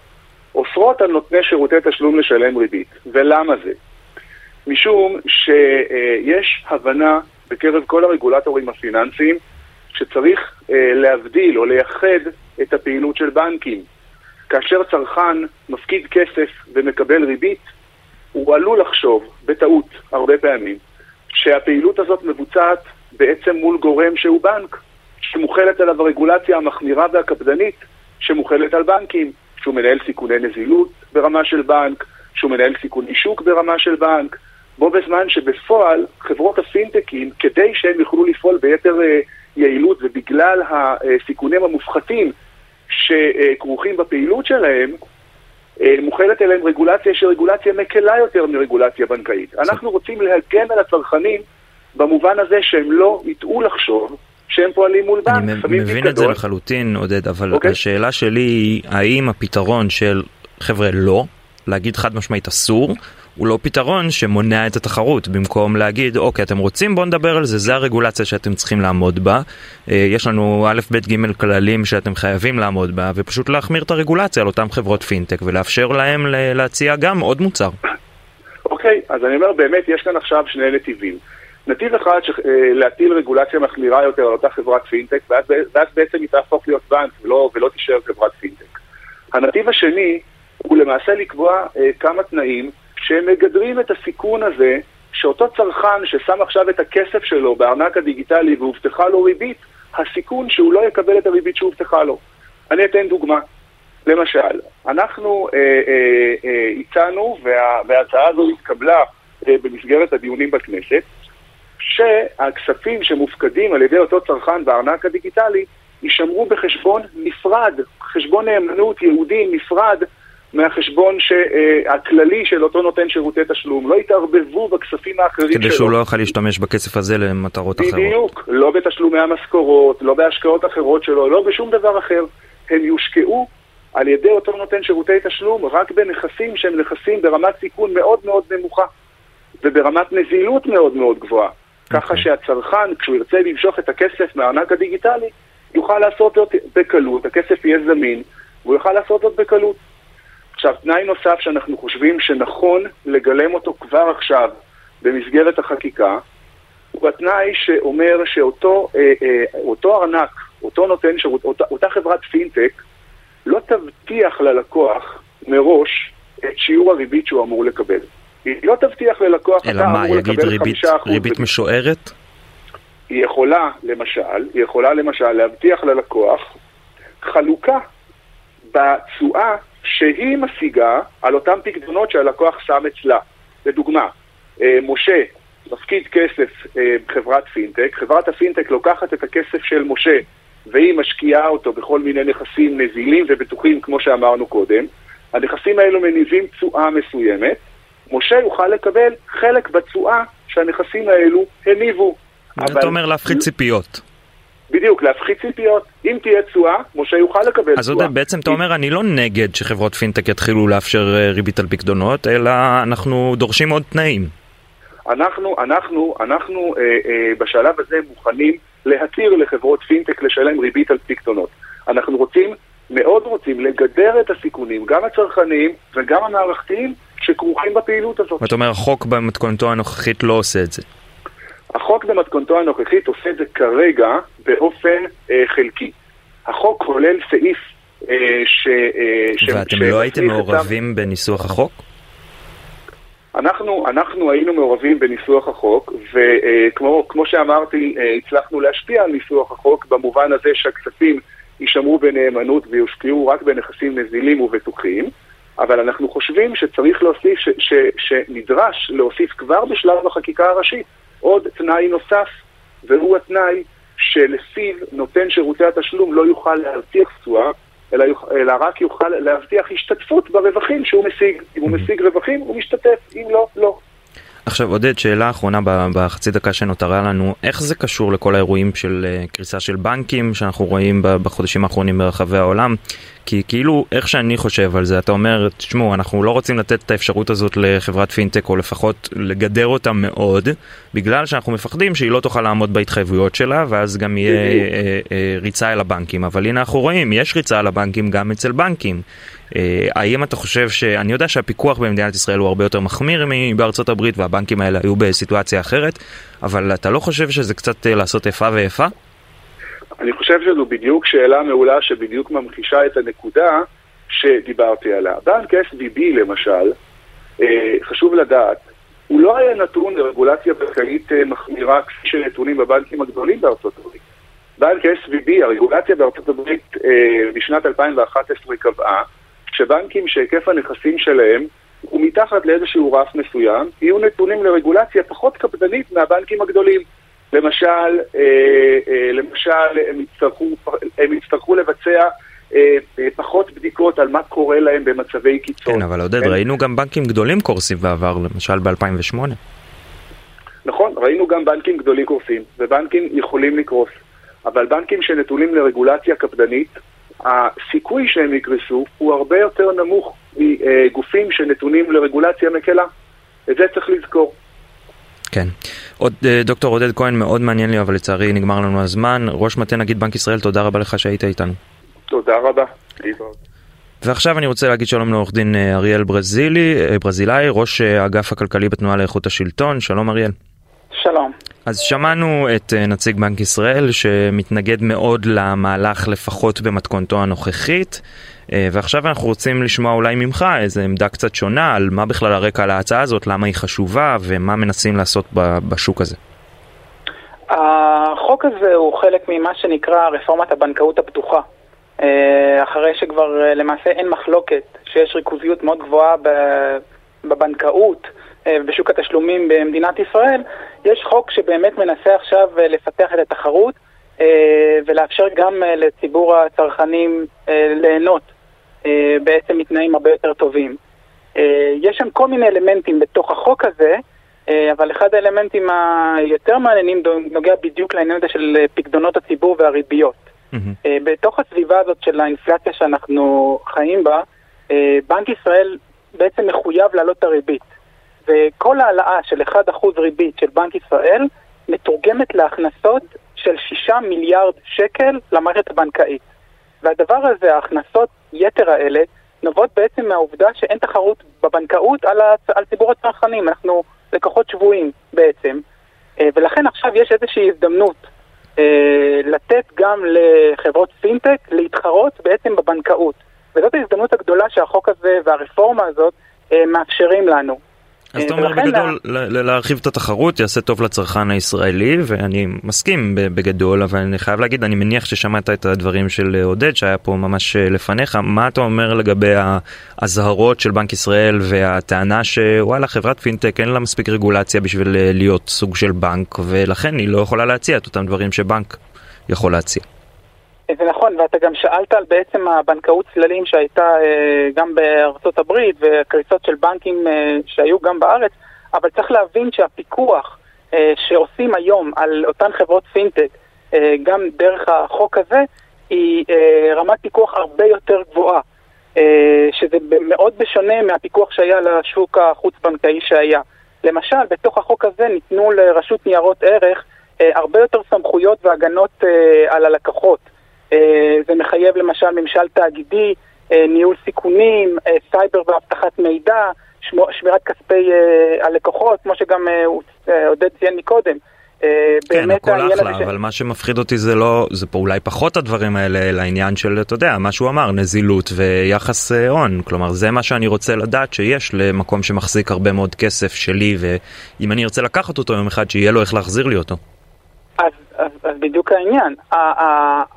E: אוסרות על נותני שירותי תשלום לשלם ריבית. ולמה זה? משום שיש הבנה בקרב כל הרגולטורים הפיננסיים שצריך אה, להבדיל או לייחד את הפעילות של בנקים. כאשר צרכן מפקיד כסף ומקבל ריבית, הוא עלול לחשוב, בטעות, הרבה פעמים, שהפעילות הזאת מבוצעת בעצם מול גורם שהוא בנק, שמוחלת עליו הרגולציה המחמירה והקפדנית שמוחלת על בנקים. שהוא מנהל סיכוני נזילות ברמה של בנק, שהוא מנהל סיכוני שוק ברמה של בנק, בו בזמן שבפועל חברות הפינטקים, כדי שהם יוכלו לפעול ביתר אה, יעילות ובגלל הסיכונים המופחתים שכרוכים בפעילות שלהם, אה, מוחלת אליהם רגולציה שהיא רגולציה מקלה יותר מרגולציה בנקאית. אנחנו רוצים להגן על הצרכנים במובן הזה שהם לא יטעו לחשוב שהם פועלים מול בנק.
A: אני מבין את זה לחלוטין, עודד, אבל okay. אוקיי. השאלה שלי היא, האם הפתרון של חבר'ה לא, להגיד חד משמעית אסור, הוא לא פתרון שמונע את התחרות, במקום להגיד, אוקיי, אתם רוצים, בואו נדבר על זה, זה הרגולציה שאתם צריכים לעמוד בה. אה, יש לנו א', ב', ג' כללים שאתם חייבים לעמוד בה, ופשוט להחמיר את הרגולציה על אותם חברות פינטק, ולאפשר להם להציע גם עוד מוצר.
E: אוקיי, אז אני אומר, באמת, יש כאן עכשיו שני נתיבים. נתיב אחד, ש... אה, להטיל רגולציה מחמירה יותר על אותה חברת פינטק, ואז, ואז בעצם היא תהפוך להיות בנק ולא, ולא תישאר חברת פינטק. הנתיב השני הוא למעשה לקבוע אה, כמה תנאים שמגדרים את הסיכון הזה שאותו צרכן ששם עכשיו את הכסף שלו בארנק הדיגיטלי והובטחה לו ריבית, הסיכון שהוא לא יקבל את הריבית שהובטחה לו. אני אתן דוגמה. למשל, אנחנו אה, אה, אה, הצענו, וה, וההצעה הזו התקבלה אה, במסגרת הדיונים בכנסת, שהכספים שמופקדים על ידי אותו צרכן בארנק הדיגיטלי יישמרו בחשבון נפרד, חשבון נאמנות יהודי נפרד מהחשבון ש, uh, הכללי של אותו נותן שירותי תשלום. לא יתערבבו בכספים האחרים
A: שלו. כדי שהוא לא יוכל להשתמש בכסף הזה למטרות
E: בדיוק,
A: אחרות.
E: בדיוק, לא בתשלומי המשכורות, לא בהשקעות אחרות שלו, לא בשום דבר אחר. הם יושקעו על ידי אותו נותן שירותי תשלום רק בנכסים שהם נכסים ברמת סיכון מאוד מאוד נמוכה וברמת נזילות מאוד מאוד גבוהה. Okay. ככה אוקיי. שהצרכן, כשהוא ירצה למשוך את הכסף מהארנק הדיגיטלי, יוכל לעשות זאת בקלות, הכסף יהיה זמין, והוא יוכל לעשות זאת בקלות. עכשיו, תנאי נוסף שאנחנו חושבים שנכון לגלם אותו כבר עכשיו במסגרת החקיקה, הוא התנאי שאומר שאותו אה, אה, אותו ארנק, אותו נותן שירות, אותה, אותה חברת פינטק, לא תבטיח ללקוח מראש את שיעור הריבית שהוא אמור לקבל. היא לא תבטיח ללקוח,
A: אתה מה, אמור לקבל ריבית, 5% ריבית משוערת?
E: היא יכולה, למשל, היא יכולה למשל להבטיח ללקוח חלוקה בתשואה שהיא משיגה על אותם פקדונות שהלקוח שם אצלה. לדוגמה, אה, משה מפקיד כסף אה, בחברת פינטק, חברת הפינטק לוקחת את הכסף של משה והיא משקיעה אותו בכל מיני נכסים נזילים ובטוחים, כמו שאמרנו קודם. הנכסים האלו מניבים תשואה מסוימת, משה יוכל לקבל חלק בתשואה שהנכסים האלו הניבו.
A: אתה אומר להפחית ציפיות.
E: בדיוק, להפחית ציפיות. אם תהיה תשואה, משה יוכל לקבל תשואה.
A: אז עודד, בעצם אתה אומר, אני לא נגד שחברות פינטק יתחילו לאפשר אה, ריבית על פקדונות, אלא אנחנו דורשים עוד תנאים.
E: אנחנו, אנחנו, אנחנו אה, אה, בשלב הזה מוכנים להתיר לחברות פינטק לשלם ריבית על פקדונות. אנחנו רוצים, מאוד רוצים, לגדר את הסיכונים, גם הצרכניים וגם המערכתיים, שכרוכים בפעילות הזאת.
A: ואתה אומר, החוק במתכונתו הנוכחית לא עושה את זה.
E: החוק במתכונתו הנוכחית עושה את זה כרגע באופן אה, חלקי. החוק כולל סעיף אה, ש...
A: אה, ואתם ש... לא הייתם מעורבים אותם... בניסוח החוק?
E: אנחנו, אנחנו היינו מעורבים בניסוח החוק, וכמו כמו שאמרתי, אה, הצלחנו להשפיע על ניסוח החוק במובן הזה שהכספים יישמרו בנאמנות ויושקעו רק בנכסים נזילים ובטוחים, אבל אנחנו חושבים שצריך להוסיף, ש, ש, שנדרש להוסיף כבר בשלב החקיקה הראשית עוד תנאי נוסף, והוא התנאי שלפיו נותן שירותי התשלום לא יוכל להבטיח תשואה אלא, אלא רק יוכל להבטיח השתתפות ברווחים שהוא משיג. אם הוא משיג רווחים, הוא משתתף, אם לא, לא.
A: עכשיו עודד, שאלה אחרונה בחצי דקה שנותרה לנו, איך זה קשור לכל האירועים של אה, קריסה של בנקים שאנחנו רואים בחודשים האחרונים ברחבי העולם? כי כאילו, איך שאני חושב על זה, אתה אומר, תשמעו, אנחנו לא רוצים לתת את האפשרות הזאת לחברת פינטק, או לפחות לגדר אותה מאוד, בגלל שאנחנו מפחדים שהיא לא תוכל לעמוד בהתחייבויות שלה, ואז גם יהיה אה, אה, ריצה אל הבנקים. אבל הנה אנחנו רואים, יש ריצה אל הבנקים גם אצל בנקים. אה, האם אתה חושב ש... אני יודע שהפיקוח במדינת ישראל הוא הרבה יותר מחמיר מבארצות הברית, והבנקים האלה היו בסיטואציה אחרת, אבל אתה לא חושב שזה קצת אה, לעשות איפה ואיפה?
E: אני חושב שזו בדיוק שאלה מעולה שבדיוק ממחישה את הנקודה שדיברתי עליה. בנק SVB למשל, אה, חשוב לדעת, הוא לא היה נתון לרגולציה בנקאית אה, מחמירה כפי שנתונים בבנקים הגדולים בארצות הברית. בנק SVB, הרגולציה בארצות הברית אה, בשנת 2011 קבעה שבנקים שהיקף הנכסים שלהם הוא מתחת לאיזשהו רף מסוים, יהיו נתונים לרגולציה פחות קפדנית מהבנקים הגדולים. למשל, אה, אה, למשל הם, יצטרכו, הם יצטרכו לבצע אה, פחות בדיקות על מה קורה להם במצבי קיצון.
A: כן, אבל עודד, כן? ראינו גם בנקים גדולים קורסים בעבר, למשל ב-2008.
E: נכון, ראינו גם בנקים גדולים קורסים, ובנקים יכולים לקרוס. אבל בנקים שנתונים לרגולציה קפדנית, הסיכוי שהם יקרסו הוא הרבה יותר נמוך מגופים שנתונים לרגולציה מקלה. את זה צריך לזכור.
A: כן. עוד, אה, דוקטור עודד כהן, מאוד מעניין לי, אבל לצערי נגמר לנו הזמן. ראש מטה נגיד בנק ישראל, תודה רבה לך שהיית איתנו.
E: תודה רבה.
A: ועכשיו אני רוצה להגיד שלום לעורך דין אה, אריאל ברזילי, אה, ברזילאי, ראש אגף הכלכלי בתנועה לאיכות השלטון. שלום אריאל.
F: שלום.
A: אז שמענו את נציג בנק ישראל שמתנגד מאוד למהלך לפחות במתכונתו הנוכחית. אה, ועכשיו אנחנו רוצים לשמוע אולי ממך איזה עמדה קצת שונה על מה בכלל הרקע להצעה הזאת, למה היא חשובה ומה מנסים לעשות בשוק הזה.
F: החוק הזה הוא חלק ממה שנקרא רפורמת הבנקאות הפתוחה. אה, אחרי שכבר אה, למעשה אין מחלוקת שיש ריכוזיות מאוד גבוהה בבנקאות ובשוק התשלומים במדינת ישראל, יש חוק שבאמת מנסה עכשיו לפתח את התחרות ולאפשר גם לציבור הצרכנים ליהנות אה, בעצם מתנאים הרבה יותר טובים. אה, יש שם כל מיני אלמנטים בתוך החוק הזה, אה, אבל אחד האלמנטים היותר מעניינים נוגע בדיוק לעניין הזה של פקדונות הציבור והריביות.
A: Mm-hmm.
F: בתוך הסביבה הזאת של האינפלציה שאנחנו חיים בה, בנק ישראל בעצם מחויב להעלות את הריבית. וכל העלאה של 1% ריבית של בנק ישראל מתורגמת להכנסות של 6 מיליארד שקל למערכת הבנקאית. והדבר הזה, ההכנסות יתר האלה, נובעות בעצם מהעובדה שאין תחרות בבנקאות על, הצ... על ציבור הצרכנים. אנחנו לקוחות שבויים בעצם, אה, ולכן עכשיו יש איזושהי הזדמנות אה, לתת גם לחברות פינטק להתחרות בעצם בבנקאות. וזאת ההזדמנות הגדולה שהחוק הזה והרפורמה הזאת אה, מאפשרים לנו.
A: אז אתה אומר בגדול להרחיב את התחרות יעשה טוב לצרכן הישראלי ואני מסכים בגדול אבל אני חייב להגיד אני מניח ששמעת את הדברים של עודד שהיה פה ממש לפניך מה אתה אומר לגבי האזהרות של בנק ישראל והטענה שוואלה חברת פינטק אין לה מספיק רגולציה בשביל להיות סוג של בנק ולכן היא לא יכולה להציע את אותם דברים שבנק יכול להציע.
F: זה נכון, ואתה גם שאלת על בעצם הבנקאות צללים שהייתה אה, גם בארצות הברית וקריסות של בנקים אה, שהיו גם בארץ, אבל צריך להבין שהפיקוח אה, שעושים היום על אותן חברות פינטק, גם דרך החוק הזה, היא רמת פיקוח הרבה יותר גבוהה, שזה מאוד בשונה מהפיקוח שהיה לשוק החוץ-בנקאי שהיה. למשל, בתוך החוק הזה ניתנו לרשות ניירות ערך הרבה יותר סמכויות והגנות על הלקוחות. אה, זה מחייב למשל ממשל תאגידי, אה, ניהול סיכונים, אה, סייבר ואבטחת מידע, שמירת כספי הלקוחות, כמו שגם עודד ציין מקודם.
A: כן, הכל אחלה, ש... אבל מה שמפחיד אותי זה לא, זה פה אולי פחות הדברים האלה, אלא העניין של, אתה יודע, מה שהוא אמר, נזילות ויחס הון. כלומר, זה מה שאני רוצה לדעת שיש למקום שמחזיק הרבה מאוד כסף שלי, ואם אני ארצה לקחת אותו יום אחד, שיהיה לו איך להחזיר לי אותו.
F: אז, אז, אז בדיוק העניין.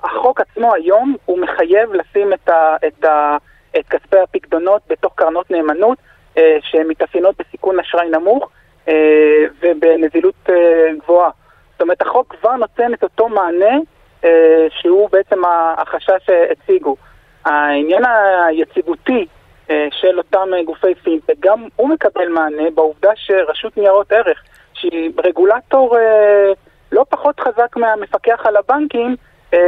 F: החוק עצמו היום הוא מחייב לשים את, ה, את, ה, את כספי הפקדונות בתוך קרנות נאמנות אה, שמתאפיינות בסיכון אשראי נמוך אה, ובנזילות אה, גבוהה. זאת אומרת, החוק כבר נותן את אותו מענה אה, שהוא בעצם החשש שהציגו. העניין היציבותי אה, של אותם גופי פינטק, גם הוא מקבל מענה בעובדה שרשות ניירות ערך, שהיא רגולטור... אה, לא פחות חזק מהמפקח על הבנקים, אה,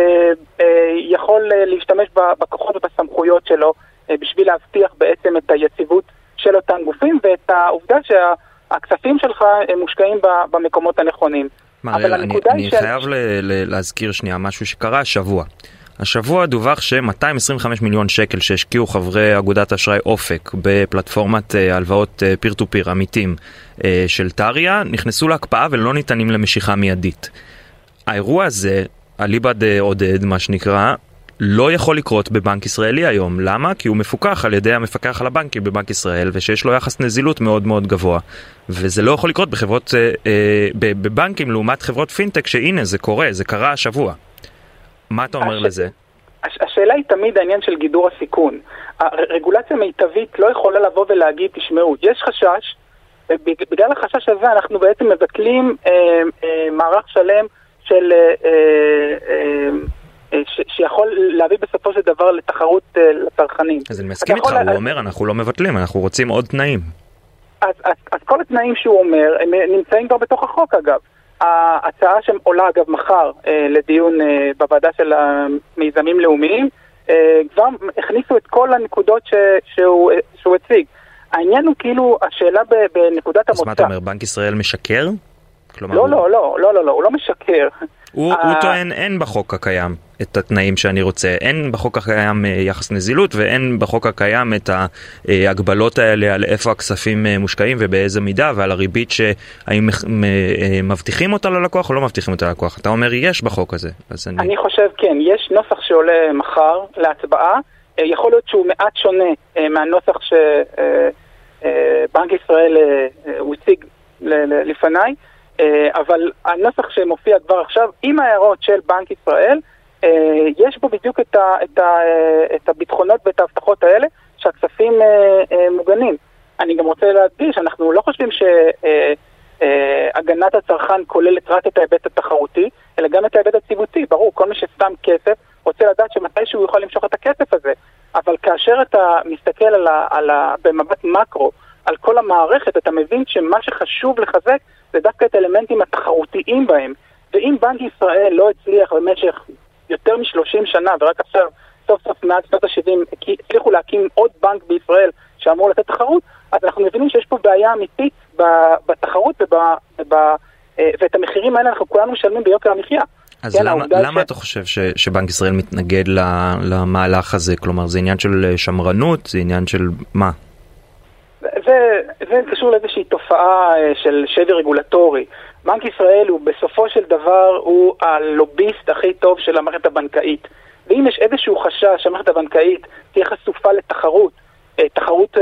F: אה, יכול אה, להשתמש בכוחות ובסמכויות שלו בשביל להבטיח בעצם את היציבות של אותם גופים ואת העובדה שהכספים שלך מושקעים במקומות הנכונים.
A: אבל אני, אני של... חייב ל- ל- להזכיר שנייה משהו שקרה השבוע. השבוע דווח ש-225 מיליון שקל שהשקיעו חברי אגודת אשראי אופק בפלטפורמת הלוואות פיר טו פיר עמיתים של טריה נכנסו להקפאה ולא ניתנים למשיכה מיידית. האירוע הזה, אליבא עודד מה שנקרא, לא יכול לקרות בבנק ישראלי היום. למה? כי הוא מפוקח על ידי המפקח על הבנקים בבנק ישראל ושיש לו יחס נזילות מאוד מאוד גבוה. וזה לא יכול לקרות בחברות, אה, אה, בבנקים לעומת חברות פינטק שהנה זה קורה, זה קרה השבוע. מה אתה אומר הש... לזה?
F: הש... השאלה היא תמיד העניין של גידור הסיכון. הרגולציה מיטבית לא יכולה לבוא ולהגיד, תשמעו, יש חשש, בגלל החשש הזה אנחנו בעצם מבטלים אה, אה, מערך שלם של... אה, אה, אה, ש, שיכול להביא בסופו של דבר לתחרות uh, לצרכנים.
A: אז אני מסכים איתך, הוא אומר אנחנו לא מבטלים, אנחנו רוצים עוד תנאים.
F: אז, אז, אז כל התנאים שהוא אומר, הם נמצאים כבר בתוך החוק אגב. ההצעה שעולה אגב מחר אה, לדיון אה, בוועדה של המיזמים לאומיים, אה, כבר הכניסו את כל הנקודות ש, שהוא, שהוא הציג. העניין הוא כאילו, השאלה בנקודת המוצא. אז
A: מה אתה אומר, בנק ישראל משקר?
F: כלומר, לא, הוא... לא, לא, לא, לא, לא, הוא לא משקר.
A: הוא, הוא טוען אין בחוק הקיים את התנאים שאני רוצה, אין בחוק הקיים יחס נזילות ואין בחוק הקיים את ההגבלות האלה על איפה הכספים מושקעים ובאיזה מידה ועל הריבית שהאם מבטיחים אותה ללקוח או לא מבטיחים אותה ללקוח. אתה אומר יש בחוק הזה. אז
F: אני... אני חושב כן, יש נוסח שעולה מחר להצבעה, יכול להיות שהוא מעט שונה מהנוסח שבנק ישראל הוא הציג לפניי. אה, אבל הנוסח שמופיע כבר עכשיו, עם ההערות של בנק ישראל, אה, יש בו בדיוק את, ה, את, ה, אה, את הביטחונות ואת ההבטחות האלה שהכספים מוגנים. אני גם רוצה להדגיש, אנחנו לא חושבים שהגנת הצרכן כוללת רק את ההיבט התחרותי, אלא גם את ההיבט הציבותי. ברור, כל מי ששם כסף רוצה לדעת שמתישהו הוא יכול למשוך את הכסף הזה. אבל כאשר אתה מסתכל על ה, על ה, במבט מקרו על כל המערכת, אתה מבין שמה שחשוב לחזק זה דווקא את האלמנטים התחרותיים בהם. ואם בנק ישראל לא הצליח במשך יותר מ-30 שנה, ורק עכשיו, סוף סוף מאז שנות ה-70, הצליחו להקים עוד בנק בישראל שאמור לתת תחרות, אז אנחנו מבינים שיש פה בעיה אמיתית בתחרות וב, וב, אה, ואת המחירים האלה אנחנו כולנו משלמים ביוקר המחיה.
A: אז כן, למה, למה ש... אתה חושב ש, שבנק ישראל מתנגד למהלך הזה? כלומר, זה עניין של אה, שמרנות? זה עניין של מה?
F: זה, זה קשור לאיזושהי תופעה אה, של שבר רגולטורי. בנק ישראל הוא בסופו של דבר הוא הלוביסט הכי טוב של המערכת הבנקאית. ואם יש איזשהו חשש שהמערכת הבנקאית תהיה חשופה לתחרות, תחרות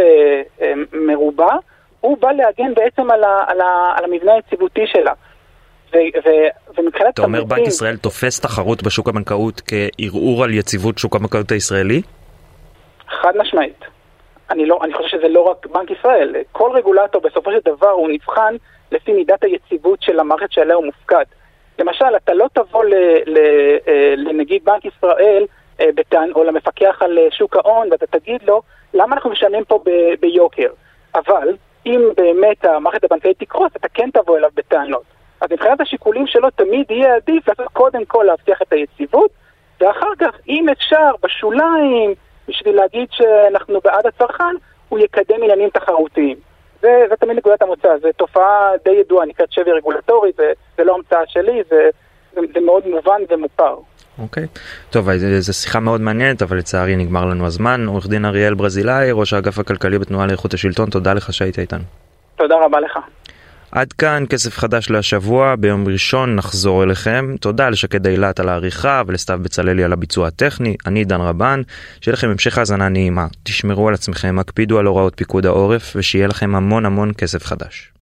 F: מרובה, הוא בא להגן בעצם על, ה, על, ה, על המבנה היציבותי שלה.
A: ומבחינת אתה אומר בנק ישראל תופס תחרות בשוק הבנקאות כערעור על יציבות שוק הבנקאות הישראלי?
F: חד משמעית. אני, לא, אני חושב שזה לא רק בנק ישראל, כל רגולטור בסופו של דבר הוא נבחן לפי מידת היציבות של המערכת שעליה הוא מופקד. למשל, אתה לא תבוא ל, ל, אה, לנגיד בנק ישראל אה, בטען, או למפקח על אה, שוק ההון ואתה תגיד לו, למה אנחנו משלמים פה ב, ביוקר? אבל אם באמת המערכת הבנקאית תקרוס, אתה כן תבוא אליו בטענות. אז מבחינת השיקולים שלו תמיד יהיה עדיף לעשות קודם כל להבטיח את היציבות, ואחר כך, אם אפשר, בשוליים, בשביל להגיד שאנחנו בעד הצרכן, הוא יקדם עניינים תחרותיים. זה, זה תמיד נקודת המוצא, זו תופעה די ידועה, נקראת שבי רגולטורי, זה, זה לא המצאה שלי, זה, זה, זה מאוד מובן ומוכר.
A: אוקיי, okay. טוב, זו שיחה מאוד מעניינת, אבל לצערי נגמר לנו הזמן. עורך דין אריאל ברזילאי, ראש האגף הכלכלי בתנועה לאיכות השלטון, תודה לך שהיית איתנו.
F: תודה רבה לך.
A: עד כאן כסף חדש להשבוע, ביום ראשון נחזור אליכם. תודה לשקד אילת על העריכה ולסתיו בצללי על הביצוע הטכני, אני דן רבן, שיהיה לכם המשך האזנה נעימה, תשמרו על עצמכם, הקפידו על הוראות פיקוד העורף ושיהיה לכם המון המון כסף חדש.